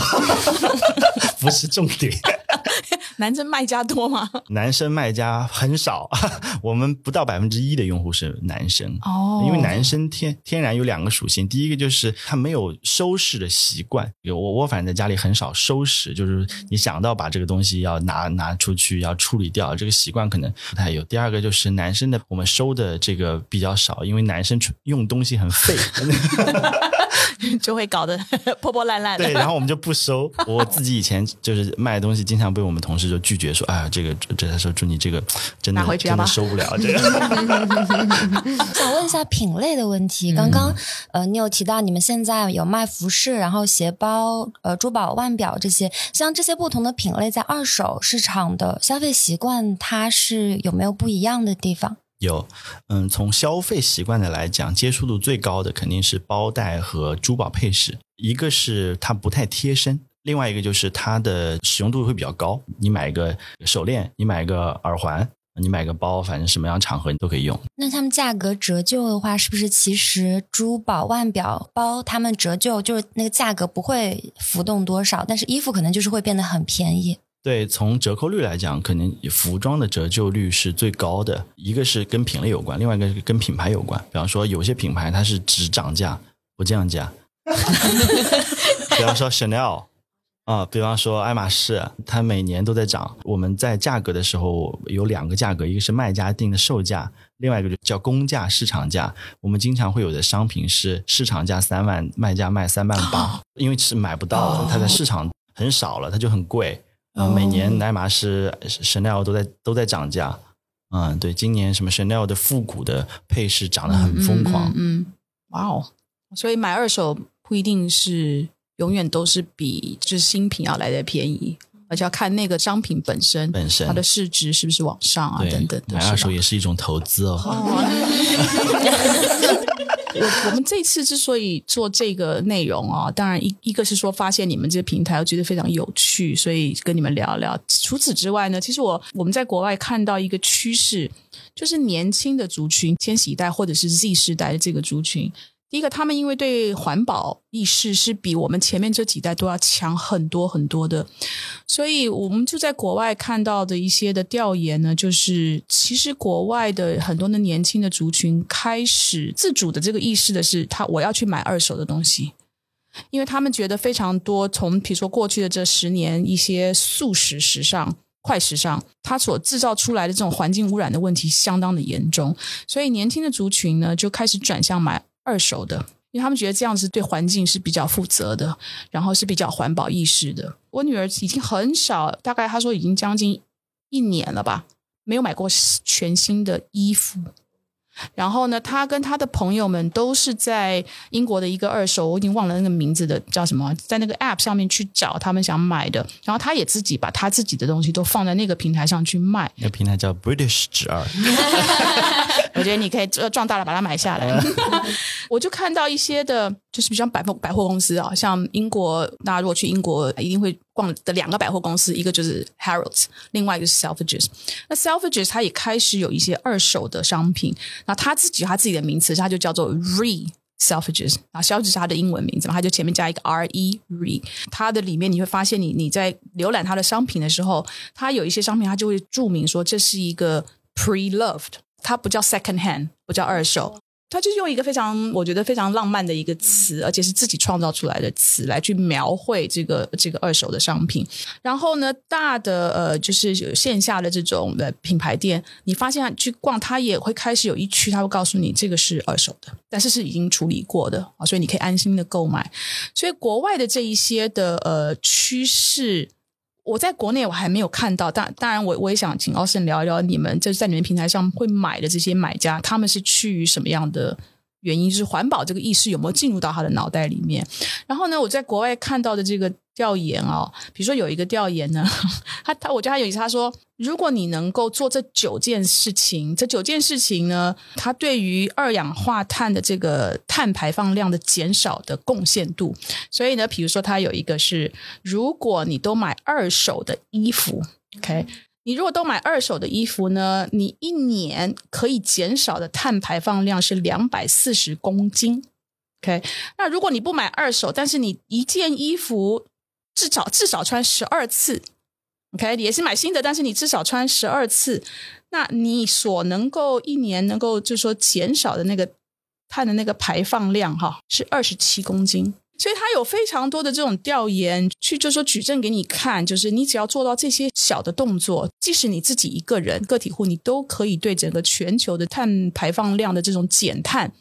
(laughs) 不是重点。(laughs) 男生卖家多吗？男生卖家很少，(laughs) 我们不到百分之一的用户是男生。哦因为男生天天然有两个属性，第一个就是他没有收拾的习惯。有我我反正在家里很少收拾，就是你想到把这个东西要拿拿出去要处理掉，这个习惯可能不太有。第二个就是男生的我们收的这个比较少，因为男生用东西很费，(laughs) 就会搞得破破烂烂的。对，然后我们就不收。我自己以前就是卖东西，经常被我们同事就拒绝说，哎呀，这个这他说祝你这个真的拿回去真的受不了这个。(laughs) 想问一下品类的问题。刚刚呃，你有提到你们现在有卖服饰，然后鞋包、呃珠宝、腕表这些，像这些不同的品类，在二手市场的消费习惯，它是有没有不一样的地方？有，嗯，从消费习惯的来讲，接触度最高的肯定是包袋和珠宝配饰。一个是它不太贴身，另外一个就是它的使用度会比较高。你买一个手链，你买一个耳环，你买个包，反正什么样场合你都可以用。那他们价格折旧的话，是不是其实珠宝、腕表、包，他们折旧就是那个价格不会浮动多少，但是衣服可能就是会变得很便宜。对，从折扣率来讲，可能服装的折旧率是最高的。一个是跟品类有关，另外一个是跟品牌有关。比方说，有些品牌它是只涨价不降价，(laughs) 比方说 Chanel 啊，比方说爱马仕，它每年都在涨。我们在价格的时候有两个价格，一个是卖家定的售价，另外一个就叫公价市场价。我们经常会有的商品是市场价三万，卖家卖三万八，因为是买不到的，它在市场很少了，它就很贵。啊、每年爱马仕、Chanel 都在都在涨价。嗯，对，今年什么 Chanel 的复古的配饰涨得很疯狂。嗯，嗯嗯哇哦！所以买二手不一定是永远都是比就是新品要来的便宜。而且要看那个商品本身，本身它的市值是不是往上啊，等等的。买二手也是一种投资哦。(laughs) 我我们这次之所以做这个内容啊，当然一一个是说发现你们这个平台，我觉得非常有趣，所以跟你们聊聊。除此之外呢，其实我我们在国外看到一个趋势，就是年轻的族群，千禧一代或者是 Z 世代的这个族群。一个，他们因为对环保意识是比我们前面这几代都要强很多很多的，所以我们就在国外看到的一些的调研呢，就是其实国外的很多的年轻的族群开始自主的这个意识的是，他我要去买二手的东西，因为他们觉得非常多从比如说过去的这十年一些速食时尚。快时尚，它所制造出来的这种环境污染的问题相当的严重，所以年轻的族群呢就开始转向买二手的，因为他们觉得这样子对环境是比较负责的，然后是比较环保意识的。我女儿已经很少，大概她说已经将近一年了吧，没有买过全新的衣服。然后呢，他跟他的朋友们都是在英国的一个二手，我已经忘了那个名字的叫什么，在那个 App 上面去找他们想买的。然后他也自己把他自己的东西都放在那个平台上去卖。(laughs) 那个平台叫 British 之二，我觉得你可以呃壮大了把它买下来。我就看到一些的，就是比如像百货百货公司啊，像英国，大家如果去英国一定会逛的两个百货公司，一个就是 Harrods，另外一个是 Selfridges。那 Selfridges 它也开始有一些二手的商品，那它自己它自己的名词，它就叫做 Re。Selfridges 啊，Selfridges 是它的英文名字嘛，它就前面加一个 R E Re，它的里面你会发现你你在浏览它的商品的时候，它有一些商品它就会注明说这是一个 pre-loved，它不叫 second hand，不叫二手。它就是用一个非常，我觉得非常浪漫的一个词，而且是自己创造出来的词来去描绘这个这个二手的商品。然后呢，大的呃，就是有线下的这种的品牌店，你发现去逛，它也会开始有一区，它会告诉你这个是二手的，但是是已经处理过的啊，所以你可以安心的购买。所以国外的这一些的呃趋势。我在国内我还没有看到，但当然我我也想请奥森聊一聊，你们就是在你们平台上会买的这些买家，他们是趋于什么样的原因？就是环保这个意识有没有进入到他的脑袋里面？然后呢，我在国外看到的这个调研哦，比如说有一个调研呢，(laughs) 他他我觉得他有意思，他说如果你能够做这九件事情，这九件事情呢，它对于二氧化碳的这个碳排放量的减少的贡献度，所以呢，比如说他有一个是，如果你都买二手的衣服，OK。你如果都买二手的衣服呢，你一年可以减少的碳排放量是两百四十公斤。OK，那如果你不买二手，但是你一件衣服至少至少穿十二次，OK，也是买新的，但是你至少穿十二次，那你所能够一年能够就是说减少的那个碳的那个排放量哈是二十七公斤。所以他有非常多的这种调研，去就说举证给你看，就是你只要做到这些小的动作，即使你自己一个人个体户，你都可以对整个全球的碳排放量的这种减碳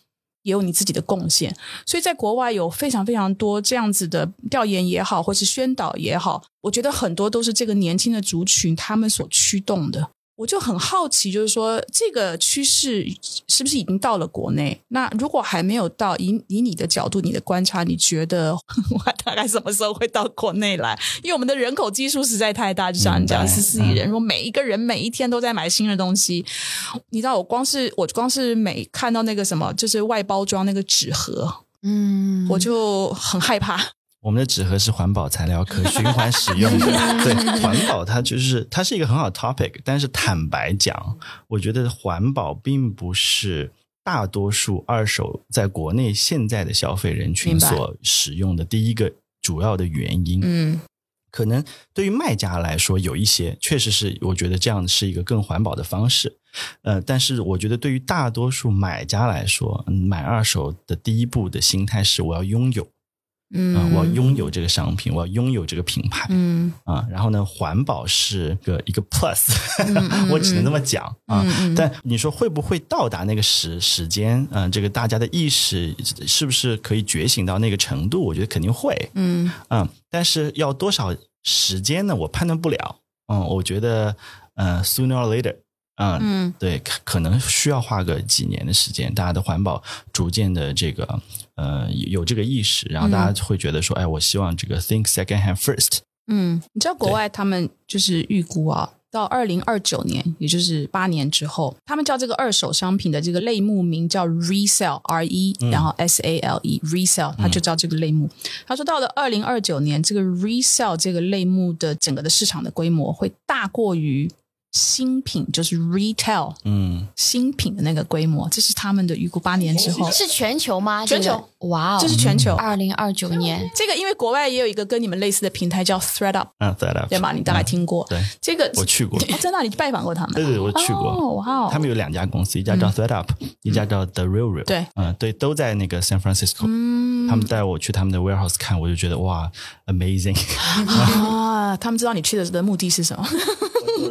也有你自己的贡献。所以在国外有非常非常多这样子的调研也好，或是宣导也好，我觉得很多都是这个年轻的族群他们所驱动的。我就很好奇，就是说这个趋势是不是已经到了国内？那如果还没有到，以以你的角度、你的观察，你觉得 (laughs) 我大概什么时候会到国内来？因为我们的人口基数实在太大，就像你讲十四亿人，如果每一个人每一天都在买新的东西，你知道，我光是我光是每看到那个什么，就是外包装那个纸盒，嗯，我就很害怕。我们的纸盒是环保材料，可循环使用的。(laughs) 对，环保它就是它是一个很好的 topic，但是坦白讲，我觉得环保并不是大多数二手在国内现在的消费人群所使用的第一个主要的原因。嗯可能对于卖家来说，有一些确实是我觉得这样是一个更环保的方式。呃，但是我觉得对于大多数买家来说，嗯买二手的第一步的心态是我要拥有。嗯啊、我要拥有这个商品，我要拥有这个品牌嗯啊。然后呢，环保是个一个 plus，、嗯我只能这么讲啊。但你说会不会到达那个时时间？嗯、这个大家的意识是不是可以觉醒到那个程度？我觉得肯定会。嗯嗯，但是要多少时间呢？我判断不了。嗯，我觉得，呃，sooner or later，嗯，嗯对，可可能需要花个几年的时间，大家的环保逐渐的这个呃有有这个意识，然后大家会觉得说，哎，我希望这个 think second hand first，嗯，你知道国外他们就是预估啊，到二零二九年，也就是八年之后，他们叫这个二手商品的这个类目名叫 resale，R E，然后 S A L E，resale，他就叫这个类目。他说到了二零二九年，这个 resale 这个类目的整个的市场的规模会大过于。新品就是 retail，嗯，新品的那个规模，这是他们的预估。八年之后是全球吗？全球哇哦，这是全球。二零二九年，这个因为国外也有一个跟你们类似的平台叫 ThreadUp，嗯，ThreadUp，对吗？你大概听过？对，这个我去过。哦，在那里拜访过他们？对对，我去过。哦，哇哦，他们有两家公司，一家叫 ThreadUp，一家叫 The Real Real。对，嗯，对，都在那个 San Francisco。嗯，他们带我去他们的 warehouse 看，我就觉得哇，amazing。(laughs) 啊，他们知道你去的的目的是什么？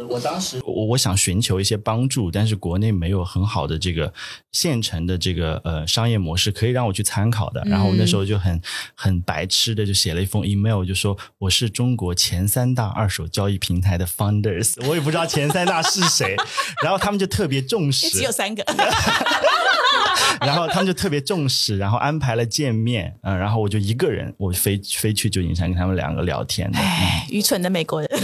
我当时我我想寻求一些帮助，但是国内没有很好的这个现成的这个呃商业模式可以让我去参考的。然后我那时候就很很白痴的就写了一封 email，就说我是中国前三大二手交易平台的 founders，我也不知道前三大是谁。然后他们就特别重视，只有三个。然后他们就特别重视，然后安排了见面，嗯，然后我就一个人，我飞飞去旧金山跟他们两个聊天的。愚蠢的美国人。(laughs)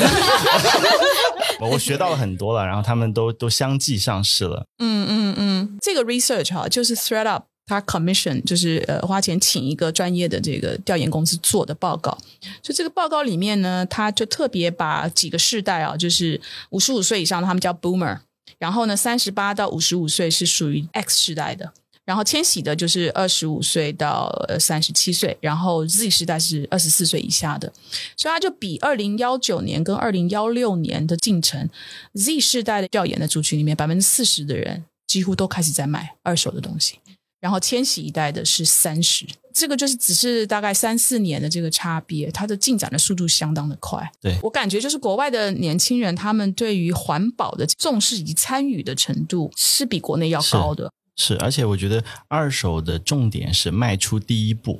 我我学到了很多了，然后他们都都相继上市了。(laughs) 嗯嗯嗯，这个 research 哈，就是 ThreadUp 它 commission 就是呃花钱请一个专业的这个调研公司做的报告。就这个报告里面呢，他就特别把几个世代啊，就是五十五岁以上，他们叫 Boomer，然后呢，三十八到五十五岁是属于 X 世代的。然后千禧的就是二十五岁到三十七岁，然后 Z 时代是二十四岁以下的，所以它就比二零幺九年跟二零幺六年的进程，Z 世代的调研的族群里面，百分之四十的人几乎都开始在买二手的东西，然后千禧一代的是三十，这个就是只是大概三四年的这个差别，它的进展的速度相当的快。对我感觉就是国外的年轻人，他们对于环保的重视以及参与的程度是比国内要高的。是，而且我觉得二手的重点是迈出第一步。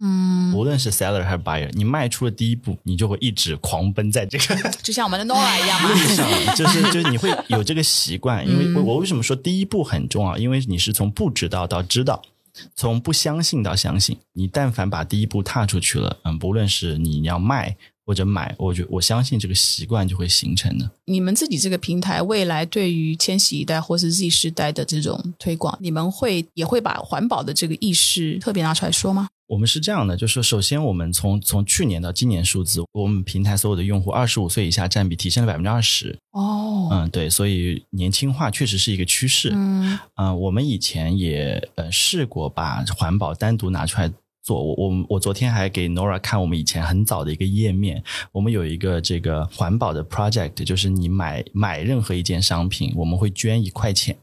嗯，无论是 seller 还是 buyer，你迈出了第一步，你就会一直狂奔在这个，(laughs) 就像我们的 Nora 一样嘛。路上，就是就是你会有这个习惯。因为我为什么说第一步很重要？因为你是从不知道到知道，从不相信到相信。你但凡把第一步踏出去了，嗯，不论是你要卖。或者买，我觉我相信这个习惯就会形成的。你们自己这个平台未来对于千禧一代或是 Z 世代的这种推广，你们会也会把环保的这个意识特别拿出来说吗？我们是这样的，就是首先我们从从去年到今年数字，我们平台所有的用户二十五岁以下占比提升了百分之二十。哦，嗯，对，所以年轻化确实是一个趋势。嗯，嗯，我们以前也呃试过把环保单独拿出来。做。我我我昨天还给 Nora 看我们以前很早的一个页面，我们有一个这个环保的 project，就是你买买任何一件商品，我们会捐一块钱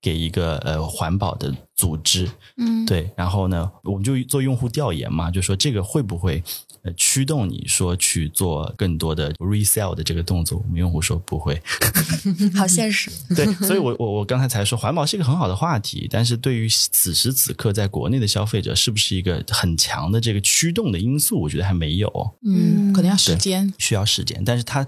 给一个呃环保的组织，嗯，对，然后呢，我们就做用户调研嘛，就说这个会不会呃驱动你说去做更多的 resell 的这个动作？我们用户说不会，(laughs) 好现实。对，所以我我我刚才才说环保是一个很好的话题，但是对于此时此刻在国内的消费者，是不是一个很强的这个驱动的因素？我觉得还没有，嗯，可能要时间，需要时间，但是它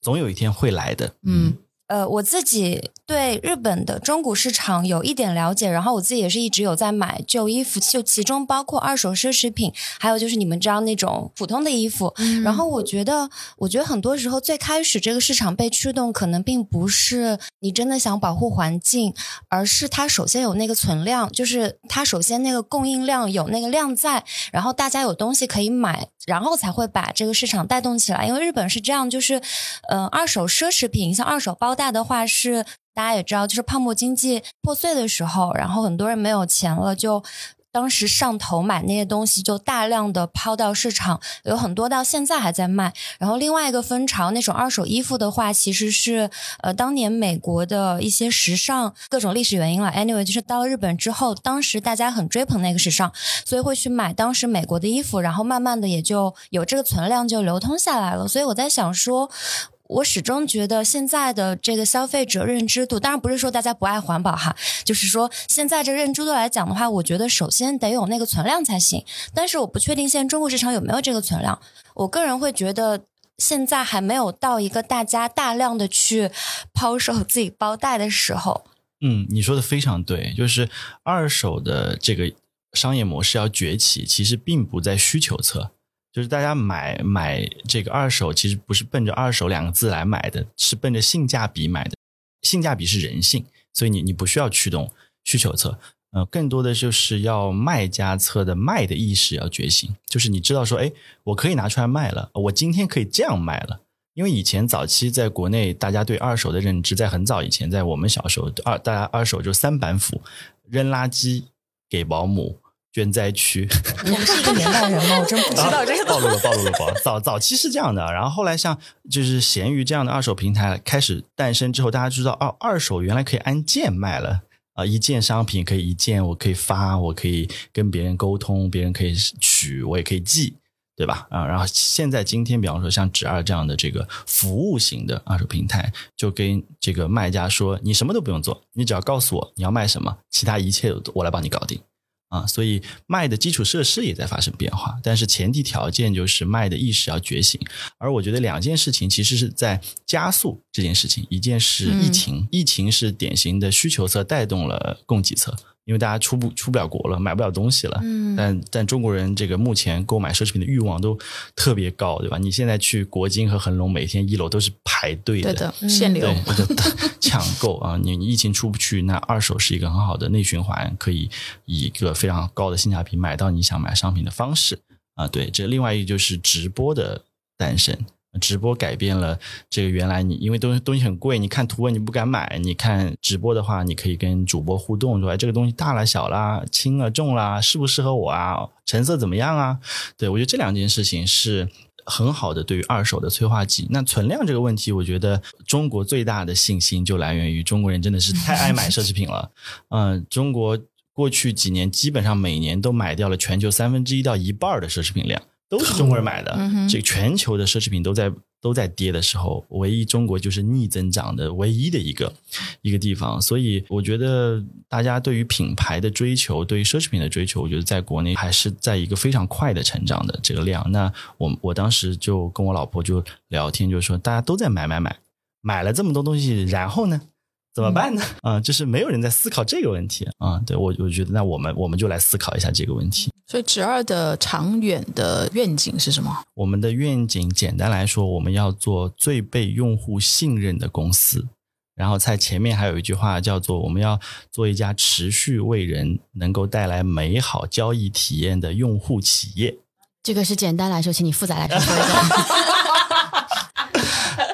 总有一天会来的，嗯。呃，我自己对日本的中古市场有一点了解，然后我自己也是一直有在买旧衣服，就其中包括二手奢侈品，还有就是你们知道那种普通的衣服。然后我觉得，我觉得很多时候最开始这个市场被驱动，可能并不是你真的想保护环境，而是它首先有那个存量，就是它首先那个供应量有那个量在，然后大家有东西可以买，然后才会把这个市场带动起来。因为日本是这样，就是，呃，二手奢侈品像二手包。大的话是大家也知道，就是泡沫经济破碎的时候，然后很多人没有钱了，就当时上头买那些东西，就大量的抛到市场，有很多到现在还在卖。然后另外一个风潮，那种二手衣服的话，其实是呃当年美国的一些时尚各种历史原因了。Anyway，就是到日本之后，当时大家很追捧那个时尚，所以会去买当时美国的衣服，然后慢慢的也就有这个存量就流通下来了。所以我在想说。我始终觉得现在的这个消费者认知度，当然不是说大家不爱环保哈，就是说现在这认知度来讲的话，我觉得首先得有那个存量才行。但是我不确定现在中国市场有没有这个存量。我个人会觉得现在还没有到一个大家大量的去抛售自己包袋的时候。嗯，你说的非常对，就是二手的这个商业模式要崛起，其实并不在需求侧。就是大家买买这个二手，其实不是奔着二手两个字来买的，是奔着性价比买的。性价比是人性，所以你你不需要驱动需求侧，呃，更多的就是要卖家侧的卖的意识要觉醒，就是你知道说，哎，我可以拿出来卖了，我今天可以这样卖了。因为以前早期在国内，大家对二手的认知，在很早以前，在我们小时候，二大家二手就三板斧，扔垃圾给保姆。捐灾区，你们是一个年代人吗？我真不知道这个。暴露了，暴露了，暴。早早期是这样的，然后后来像就是闲鱼这样的二手平台开始诞生之后，大家知道哦，二手原来可以按件卖了啊，一件商品可以一件，我可以发，我可以跟别人沟通，别人可以取，我也可以寄，对吧？啊，然后现在今天，比方说像纸二这样的这个服务型的二手平台，就跟这个卖家说，你什么都不用做，你只要告诉我你要卖什么，其他一切我来帮你搞定。啊，所以卖的基础设施也在发生变化，但是前提条件就是卖的意识要觉醒。而我觉得两件事情其实是在加速这件事情，一件是疫情，疫情是典型的需求侧带动了供给侧。因为大家出不出不了国了，买不了东西了。嗯，但但中国人这个目前购买奢侈品的欲望都特别高，对吧？你现在去国金和恒隆，每天一楼都是排队的，对的，限流，(laughs) 抢购啊！你你疫情出不去，那二手是一个很好的内循环，可以以一个非常高的性价比买到你想买商品的方式啊。对，这另外一个就是直播的诞生。直播改变了这个原来你因为东西东西很贵，你看图文你不敢买，你看直播的话，你可以跟主播互动，说哎这个东西大了小啦，轻了重啦，适不适合我啊？成色怎么样啊？对我觉得这两件事情是很好的对于二手的催化剂。那存量这个问题，我觉得中国最大的信心就来源于中国人真的是太爱买奢侈品了。(laughs) 嗯，中国过去几年基本上每年都买掉了全球三分之一到一半的奢侈品量。都是中国人买的，这个全球的奢侈品都在都在跌的时候，唯一中国就是逆增长的唯一的一个一个地方。所以我觉得大家对于品牌的追求，对于奢侈品的追求，我觉得在国内还是在一个非常快的成长的这个量。那我我当时就跟我老婆就聊天，就说大家都在买买买，买了这么多东西，然后呢？怎么办呢？啊，就是没有人在思考这个问题啊。对我，我觉得那我们我们就来思考一下这个问题。所以，直二的长远的愿景是什么？我们的愿景简单来说，我们要做最被用户信任的公司。然后在前面还有一句话叫做：我们要做一家持续为人能够带来美好交易体验的用户企业。这个是简单来说，请你复杂来说一下。(laughs) (laughs) (laughs)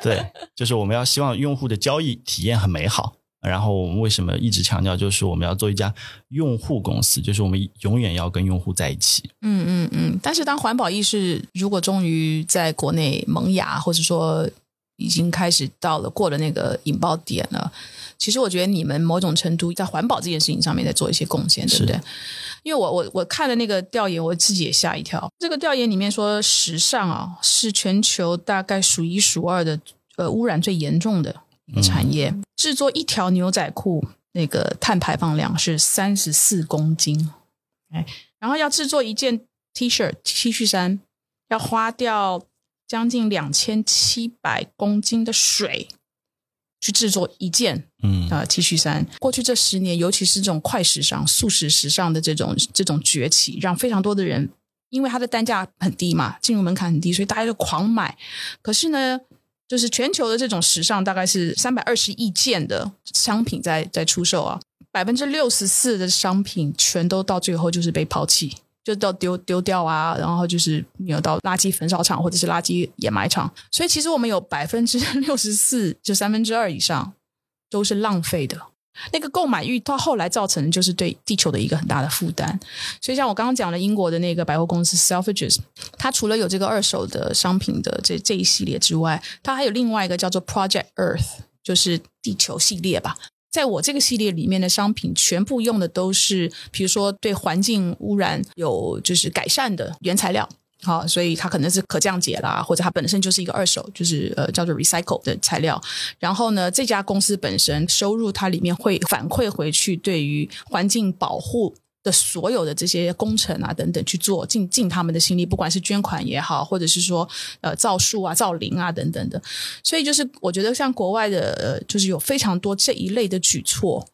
对，就是我们要希望用户的交易体验很美好。然后我们为什么一直强调，就是我们要做一家用户公司，就是我们永远要跟用户在一起。嗯嗯嗯。但是当环保意识如果终于在国内萌芽，或者说已经开始到了过了那个引爆点了，其实我觉得你们某种程度在环保这件事情上面在做一些贡献，对不对？因为我我我看了那个调研，我自己也吓一跳。这个调研里面说，时尚啊是全球大概数一数二的呃污染最严重的产业。制作一条牛仔裤，那个碳排放量是三十四公斤，哎，然后要制作一件 T 恤 T 恤衫，要花掉将近两千七百公斤的水。去制作一件，嗯啊，T 恤衫。过去这十年，尤其是这种快时尚、速食时尚的这种这种崛起，让非常多的人，因为它的单价很低嘛，进入门槛很低，所以大家就狂买。可是呢，就是全球的这种时尚，大概是三百二十亿件的商品在在出售啊，百分之六十四的商品全都到最后就是被抛弃。就到丢丢掉啊，然后就是有到垃圾焚烧厂或者是垃圾掩埋场，所以其实我们有百分之六十四，就三分之二以上都是浪费的。那个购买欲到后来造成就是对地球的一个很大的负担。所以像我刚刚讲的英国的那个百货公司 Selfridges，它除了有这个二手的商品的这这一系列之外，它还有另外一个叫做 Project Earth，就是地球系列吧。在我这个系列里面的商品，全部用的都是，比如说对环境污染有就是改善的原材料，好，所以它可能是可降解啦，或者它本身就是一个二手，就是呃叫做 recycle 的材料。然后呢，这家公司本身收入它里面会反馈回去，对于环境保护。的所有的这些工程啊等等去做，尽尽他们的心力，不管是捐款也好，或者是说呃造树啊、造林啊等等的。所以就是我觉得像国外的，呃，就是有非常多这一类的举措，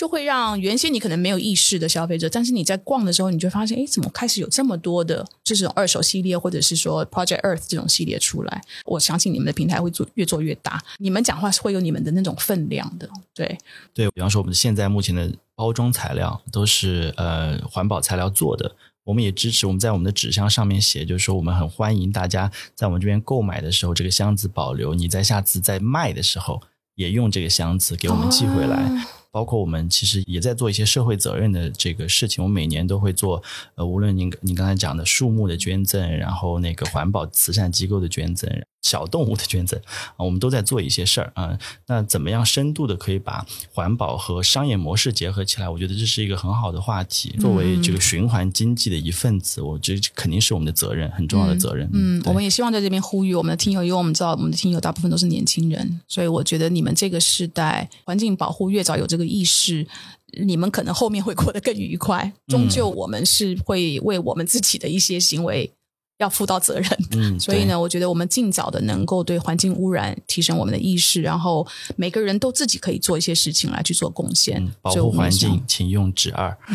就会让原先你可能没有意识的消费者，但是你在逛的时候，你就发现，哎，怎么开始有这么多的这种二手系列，或者是说 Project Earth 这种系列出来？我相信你们的平台会做越做越大，你们讲话是会有你们的那种分量的。对，对比方说，我们现在目前的包装材料都是呃环保材料做的，我们也支持我们在我们的纸箱上面写，就是说我们很欢迎大家在我们这边购买的时候，这个箱子保留，你在下次再卖的时候也用这个箱子给我们寄回来。包括我们其实也在做一些社会责任的这个事情，我们每年都会做，呃，无论您您刚才讲的树木的捐赠，然后那个环保慈善机构的捐赠。小动物的捐赠啊，我们都在做一些事儿啊。那怎么样深度的可以把环保和商业模式结合起来？我觉得这是一个很好的话题。作为这个循环经济的一份子，我觉得肯定是我们的责任，很重要的责任。嗯，我们也希望在这边呼吁我们的听友，因为我们知道我们的听友大部分都是年轻人，所以我觉得你们这个时代环境保护越早有这个意识，你们可能后面会过得更愉快。终究我们是会为我们自己的一些行为。要负到责任，嗯，(laughs) 所以呢，我觉得我们尽早的能够对环境污染提升我们的意识，然后每个人都自己可以做一些事情来去做贡献，保护环境，请用纸二。(laughs)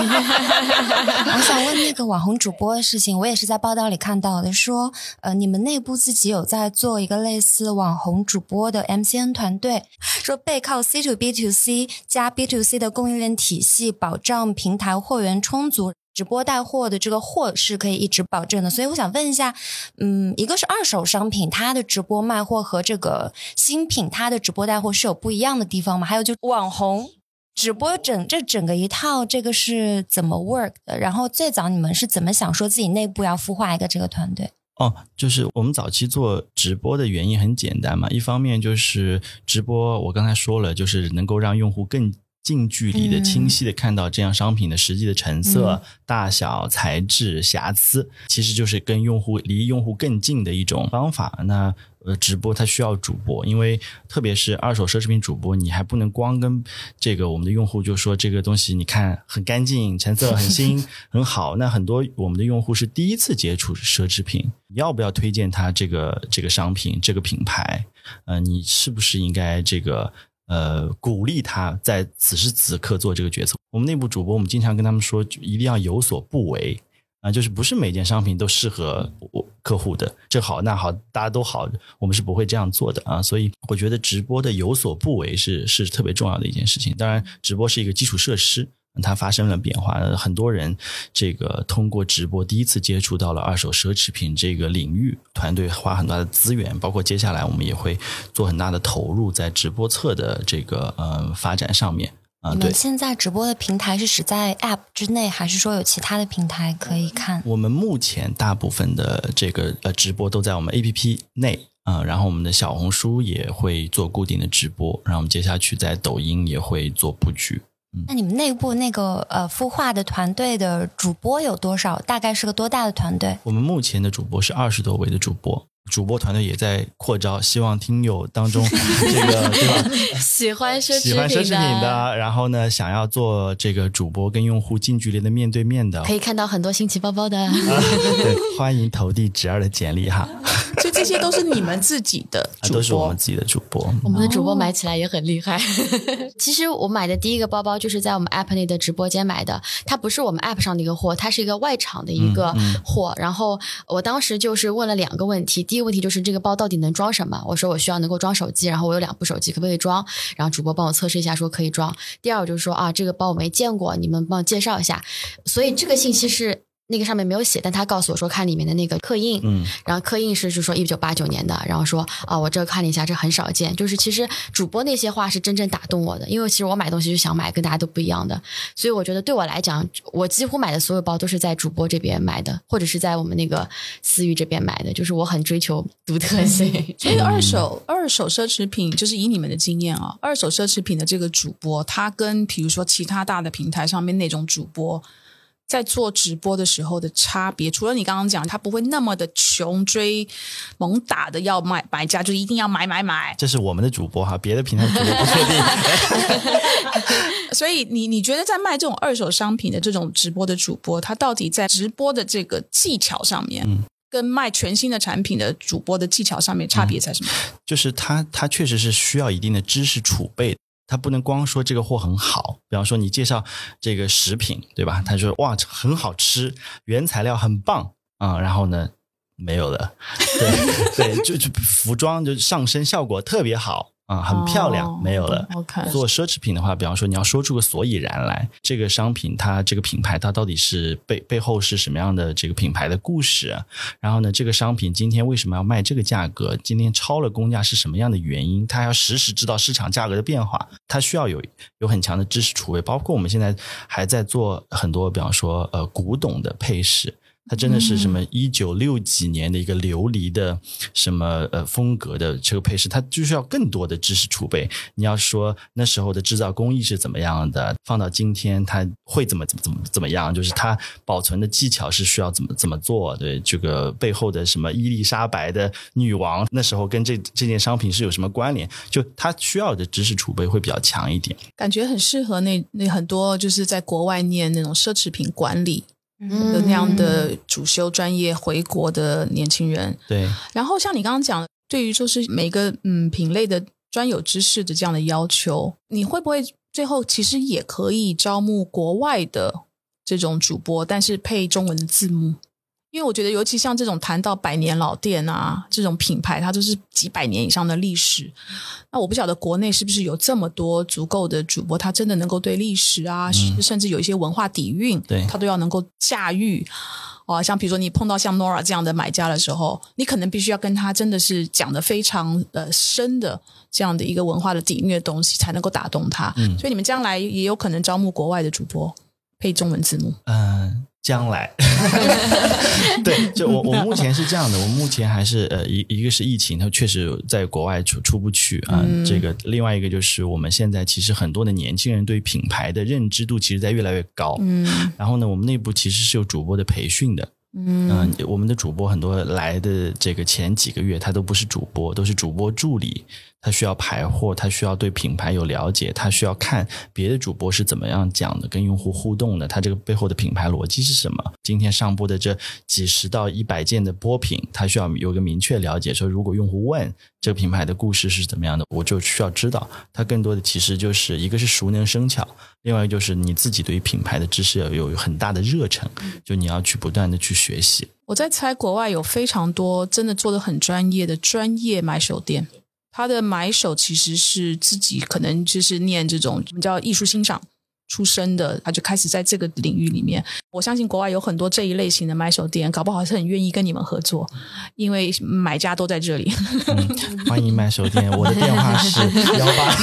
我想问那个网红主播的事情，我也是在报道里看到的，说呃，你们内部自己有在做一个类似网红主播的 MCN 团队，说背靠 C to B to C 加 B to C 的供应链体系，保障平台货源充足。直播带货的这个货是可以一直保证的，所以我想问一下，嗯，一个是二手商品，它的直播卖货和这个新品它的直播带货是有不一样的地方吗？还有就网红直播整这整个一套，这个是怎么 work 的？然后最早你们是怎么想说自己内部要孵化一个这个团队？哦，就是我们早期做直播的原因很简单嘛，一方面就是直播，我刚才说了，就是能够让用户更。近距离的、清晰的看到这样商品的实际的成色、大小、材质、瑕疵，其实就是跟用户离用户更近的一种方法。那呃，直播它需要主播，因为特别是二手奢侈品主播，你还不能光跟这个我们的用户就说这个东西你看很干净、成色很新、(laughs) 很好。那很多我们的用户是第一次接触奢侈品，要不要推荐他这个这个商品、这个品牌？呃，你是不是应该这个？呃，鼓励他在此时此刻做这个决策。我们内部主播，我们经常跟他们说，一定要有所不为啊，就是不是每件商品都适合我客户的，这好那好，大家都好，我们是不会这样做的啊。所以我觉得直播的有所不为是是特别重要的一件事情。当然，直播是一个基础设施。它发生了变化，很多人这个通过直播第一次接触到了二手奢侈品这个领域，团队花很大的资源，包括接下来我们也会做很大的投入在直播侧的这个呃发展上面啊。对，现在直播的平台是只在 App 之内，还是说有其他的平台可以看？我们目前大部分的这个呃直播都在我们 APP 内啊，然后我们的小红书也会做固定的直播，然后我们接下去在抖音也会做布局。那你们内部那个呃孵化的团队的主播有多少？大概是个多大的团队？我们目前的主播是二十多位的主播。主播团队也在扩招，希望听友当中 (laughs) 这个对吧？喜欢奢喜欢奢侈品的，然后呢，想要做这个主播跟用户近距离的面对面的，可以看到很多新奇包包的。对，欢迎投递侄儿的简历哈。所以这些都是你们自己的，(laughs) 都是我们自己的主播。我们的主播买起来也很厉害。(laughs) 其实我买的第一个包包就是在我们 App 内的直播间买的，它不是我们 App 上的一个货，它是一个外场的一个货。然后我当时就是问了两个问题，第一个。问题就是这个包到底能装什么？我说我需要能够装手机，然后我有两部手机，可不可以装？然后主播帮我测试一下，说可以装。第二，我就是说啊，这个包我没见过，你们帮我介绍一下。所以这个信息是。那个上面没有写，但他告诉我说看里面的那个刻印，嗯，然后刻印是就说一九八九年的，然后说啊，我这看了一下，这很少见。就是其实主播那些话是真正打动我的，因为其实我买东西就想买跟大家都不一样的，所以我觉得对我来讲，我几乎买的所有包都是在主播这边买的，或者是在我们那个私域这边买的，就是我很追求独特性。(laughs) 所以二手二手奢侈品，就是以你们的经验啊，二手奢侈品的这个主播，他跟比如说其他大的平台上面那种主播。在做直播的时候的差别，除了你刚刚讲，他不会那么的穷追猛打的要买买家，就一定要买买买。这是我们的主播哈，别的平台主播不确定。(laughs) 所以你你觉得在卖这种二手商品的这种直播的主播，他到底在直播的这个技巧上面，跟卖全新的产品的主播的技巧上面差别在什么？就是他他确实是需要一定的知识储备。他不能光说这个货很好，比方说你介绍这个食品，对吧？他说哇很好吃，原材料很棒啊、然后呢没有了，(laughs) 对对，就就服装就上身效果特别好啊、很漂亮，哦没有了。做奢侈品的话，比方说你要说出个所以然来，这个商品它这个品牌它到底是背背后是什么样的这个品牌的故事啊？然后呢，这个商品今天为什么要卖这个价格？今天超了公价是什么样的原因？它要实时知道市场价格的变化，它需要有有很强的知识储备。包括我们现在还在做很多，比方说呃古董的配饰。它真的是什么一九六几年的一个琉璃的什么呃风格的这个配饰，它就需要更多的知识储备。你要说那时候的制造工艺是怎么样的，放到今天它会怎么怎么怎么怎么样，就是它保存的技巧是需要怎么怎么做。对这个背后的什么伊丽莎白的女王，那时候跟这这件商品是有什么关联？就它需要的知识储备会比较强一点。感觉很适合那那很多就是在国外念那种奢侈品管理嗯的那样的主修专业回国的年轻人。对，然后像你刚刚讲，对于就是每个嗯品类的专有知识的这样的要求，你会不会最后其实也可以招募国外的这种主播，但是配中文的字幕？因为我觉得，尤其像这种谈到百年老店啊，这种品牌，它都是几百年以上的历史。那我不晓得国内是不是有这么多足够的主播，他真的能够对历史啊，甚至有一些文化底蕴，对他都要能够驾驭。啊，像比如说你碰到像 Nora 这样的买家的时候，你可能必须要跟他真的是讲的非常呃深的这样的一个文化的底蕴的东西，才能够打动他。嗯所以你们将来也有可能招募国外的主播配中文字幕。嗯、将来，(laughs) 对，就我我目前是这样的，我目前还是呃一一个是疫情，它确实在国外出出不去啊、嗯。这个另外一个就是我们现在其实很多的年轻人对品牌的认知度其实在越来越高，嗯。然后呢，我们内部其实是有主播的培训的，嗯，我们的主播很多来的这个前几个月，他都不是主播，都是主播助理。他需要排货，他需要对品牌有了解，他需要看别的主播是怎么样讲的，跟用户互动的，他这个背后的品牌逻辑是什么？今天上播的这几十到一百件的播品，他需要有个明确了解，说如果用户问这个品牌的故事是怎么样的，我就需要知道。它更多的其实就是一个是熟能生巧，另外就是你自己对于品牌的知识要有很大的热忱，就你要去不断的去学习。我在猜，国外有非常多真的做的很专业的专业买手店，他的买手其实是自己可能就是念这种我们叫艺术欣赏出身的，他就开始在这个领域里面。我相信国外有很多这一类型的买手店，搞不好是很愿意跟你们合作，因为买家都在这里。嗯，欢迎买手店，我的电话是 (laughs) 幺八。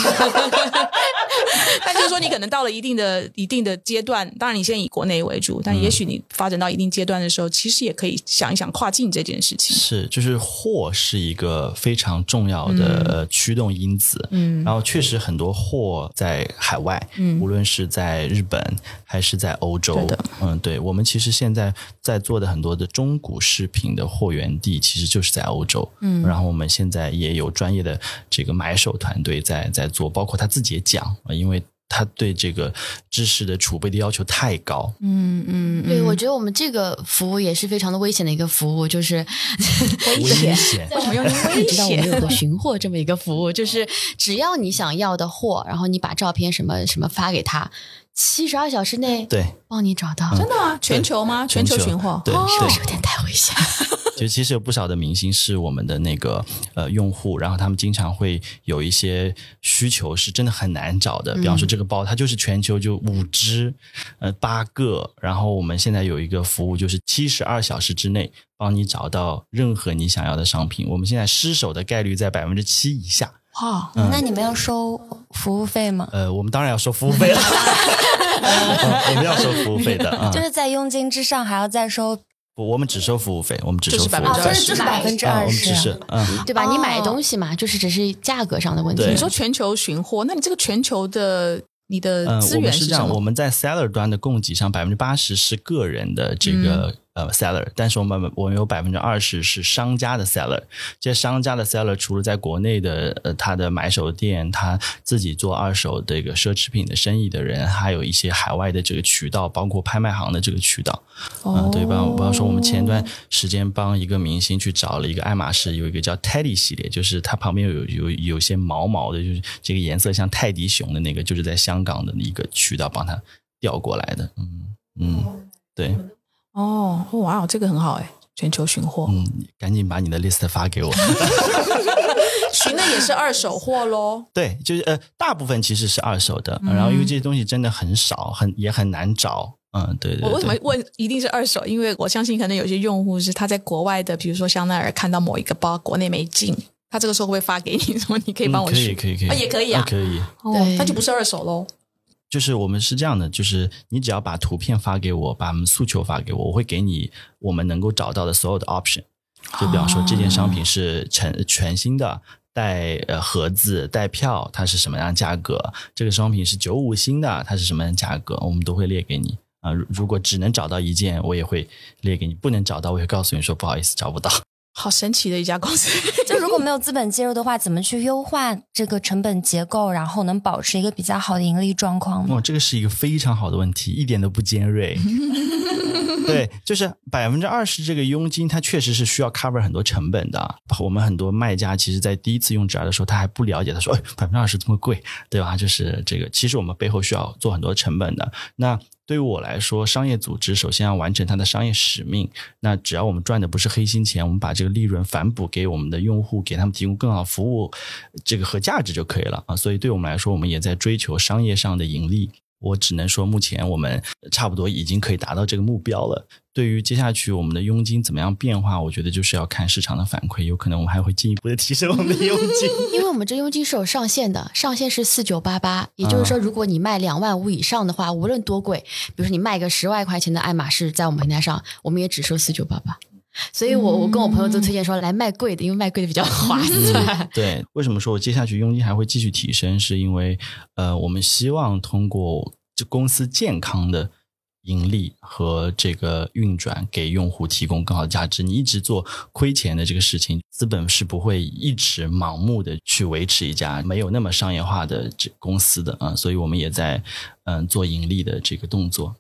但就是说，你可能到了一定的一定的阶段，当然你先以国内为主，但也许你发展到一定阶段的时候，其实也可以想一想跨境这件事情。是，就是货是一个非常重要的、呃驱动因子。嗯然后确实很多货在海外，嗯无论是在日本还是在欧洲对的，嗯，对我们其实现在在做的很多的中古饰品的货源地，其实就是在欧洲。嗯然后我们现在也有专业的这个买手团队在在做，包括他自己也讲，呃因为他对这个知识的储备的要求太高。嗯嗯，对，嗯我觉得我们这个服务也是非常的危险的一个服务，就是危险，为什么用危你知道我们有？个寻货这么一个服务，就是只要你想要的货，然后你把照片什么什么发给他，七十二小时内对，帮你找到。真的吗？全球吗？全球寻货？哦对是不是有点太危险？就其实有不少的明星是我们的那个呃用户，然后他们经常会有一些需求是真的很难找的，比方说这个包它就是全球就五只，呃八个，然后我们现在有一个服务就是七十二小时之内帮你找到任何你想要的商品，我们现在失手的概率在百分之七以下。哇，嗯。那你们要收服务费吗？呃，我们当然要收服务费了，(laughs) (laughs) 嗯我们要收服务费的啊、(laughs) 就是在佣金之上还要再收，不我们只收服务费，我们只收就是服务20%费，就是就是百分之啊，二我们只是十。嗯。对吧？你买哦东西嘛，就是只是价格上的问题。你说全球寻货，那你这个全球的你的嗯，资我们是这样？我们在 seller 端的供给上，百分之八十是个人的这个、呃，seller，但是我们我们有百分之二十是商家的 seller。这些商家的 seller 除了在国内的呃他的买手店，他自己做二手这个奢侈品的生意的人，还有一些海外的这个渠道，包括拍卖行的这个渠道。嗯，对，比方比方说，我们前段时间帮一个明星去找了一个爱马仕，有一个叫 Teddy 系列，就是它旁边有有有些毛毛的，就是这个颜色像泰迪熊的那个，就是在香港的一个渠道帮他调过来的。嗯嗯，对。哦，哇哦，这个很好哎，全球寻货。嗯，赶紧把你的 list 发给我。(laughs) 寻的也是二手货喽。对，就是呃，大部分其实是二手的，然后因为这些东西真的很少，很也很难找。嗯，对对。我为什么问一定是二手？因为我相信可能有些用户是他在国外的，比如说香奈儿看到某一个包国内没进，他这个时候会发给你，说你可以帮我寻，可以可以可以，也可以啊，可以。对，那就不是二手喽。就是我们是这样的，就是你只要把图片发给我，把我们诉求发给我，我会给你我们能够找到的所有的 option。就比方说，这件商品是全全新的，带呃盒子、带票，它是什么样价格？这个商品是九五新的，它是什么样价格？我们都会列给你啊。如果只能找到一件，我也会列给你；不能找到，我会告诉你说不好意思，找不到。好神奇的一家公司！(laughs) 就如果没有资本介入的话，怎么去优化这个成本结构，然后能保持一个比较好的盈利状况呢？哦，这个是一个非常好的问题，一点都不尖锐。(laughs) 对，就是百分之二十这个佣金，它确实是需要 cover 很多成本的。我们很多卖家其实，在第一次用 j 的时候，他还不了解，他说：“哎，百分之二十这么贵，对吧？”就是这个，其实我们背后需要做很多成本的。那对于我来说，商业组织首先要完成它的商业使命。那只要我们赚的不是黑心钱，我们把这个利润反哺给我们的用户，给他们提供更好服务，这个和价值就可以了啊。所以对我们来说，我们也在追求商业上的盈利。我只能说，目前我们差不多已经可以达到这个目标了。对于接下去我们的佣金怎么样变化，我觉得就是要看市场的反馈，有可能我们还会进一步的提升我们的佣金。(laughs) 因为我们这佣金是有上限的，上限是四九八八，也就是说，如果你卖两万五以上的话，无论多贵，比如说你卖个十万块钱的爱马仕，在我们平台上，我们也只收四九八八。所以我我跟我朋友都推荐说来卖贵的，因为卖贵的比较划算。(laughs) (laughs) 对，为什么说我接下去佣金还会继续提升？是因为呃，我们希望通过这公司健康的。盈利和这个运转给用户提供更好的价值。你一直做亏钱的这个事情，资本是不会一直盲目的去维持一家没有那么商业化的这公司的啊。所以我们也在嗯做盈利的这个动作。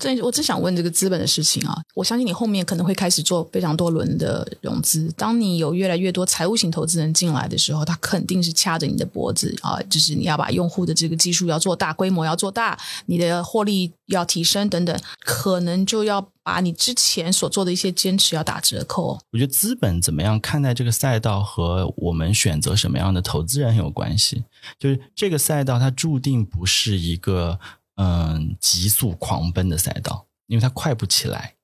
我我只想问这个资本的事情啊，我相信你后面可能会开始做非常多轮的融资。当你有越来越多财务型投资人进来的时候，他肯定是掐着你的脖子啊，就是你要把用户的这个基数要做大，规模要做大，你的获利要提升等等，可能就要把你之前所做的一些坚持要打折扣。我觉得资本怎么样看待这个赛道和我们选择什么样的投资人有关系。就是这个赛道它注定不是一个。嗯，急速狂奔的赛道，因为它快不起来。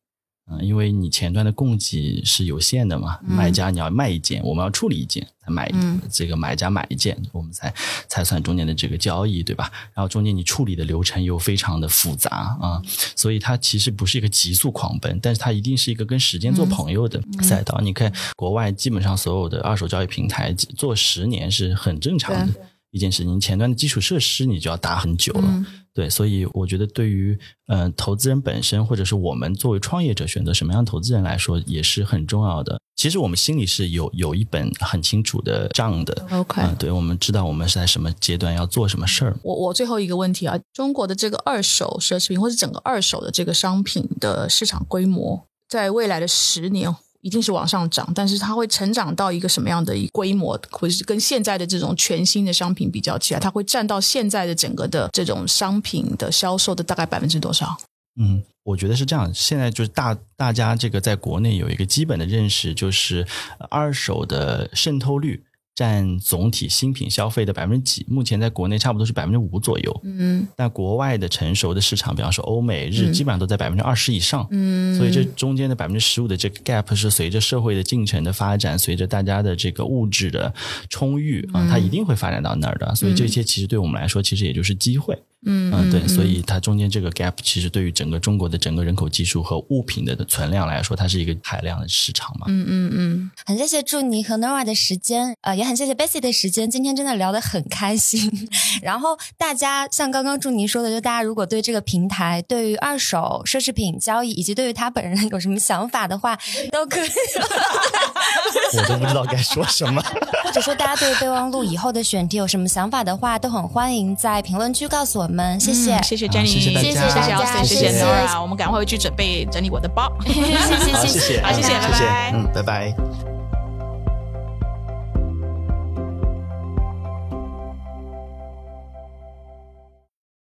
嗯，因为你前端的供给是有限的嘛，买家你要卖一件，我们要处理一件才买，这个买家买一件，我们才才算中间的这个交易，对吧？然后中间你处理的流程又非常的复杂啊，所以它其实不是一个急速狂奔，但是它一定是一个跟时间做朋友的赛道。你看，国外基本上所有的二手交易平台做十年是很正常的一件事情，前端的基础设施你就要打很久了。对，所以我觉得对于呃投资人本身，或者是我们作为创业者选择什么样的投资人来说，也是很重要的。其实我们心里是有有一本很清楚的账的。OK，对，我们知道我们是在什么阶段要做什么事儿。我我最后一个问题啊，中国的这个二手奢侈品或者整个二手的这个商品的市场规模，在未来的十年。一定是往上涨，但是它会成长到一个什么样的一规模，或者是跟现在的这种全新的商品比较起来，它会占到现在的整个的这种商品的销售的大概百分之多少？嗯，我觉得是这样。现在就是大大家这个在国内有一个基本的认识，就是二手的渗透率。占总体新品消费的百分之几？目前在国内差不多是百分之五左右。嗯，但国外的成熟的市场，比方说欧美日，基本上都在百分之二十以上。嗯，所以这中间的百分之十五的这个 gap 是随着社会的进程的发展，随着大家的这个物质的充裕啊，它一定会发展到那儿的。所以这些其实对我们来说，其实也就是机会。嗯嗯，对，所以它中间这个 gap 其实对于整个中国的整个人口基数和物品的存量来说，它是一个海量的市场嘛。嗯嗯嗯，很谢谢祝你和 Nora 的时间，呃，也很谢谢 Bessy 的时间，今天真的聊得很开心。(laughs) 然后大家像刚刚祝您说的，就大家如果对这个平台、对于二手奢侈品交易以及对于他本人有什么想法的话，都可以。(laughs) 我都不知道该说什么。或者说大家对备忘录以后的选题有什么想法的话，都很欢迎在评论区告诉我们。谢谢，谢谢 Jenny，谢谢大家谢谢 Austin，谢谢谢我们赶快回去准备整理我的包。谢 (laughs) 谢好，谢谢谢，好谢谢嗯拜拜嗯，拜拜。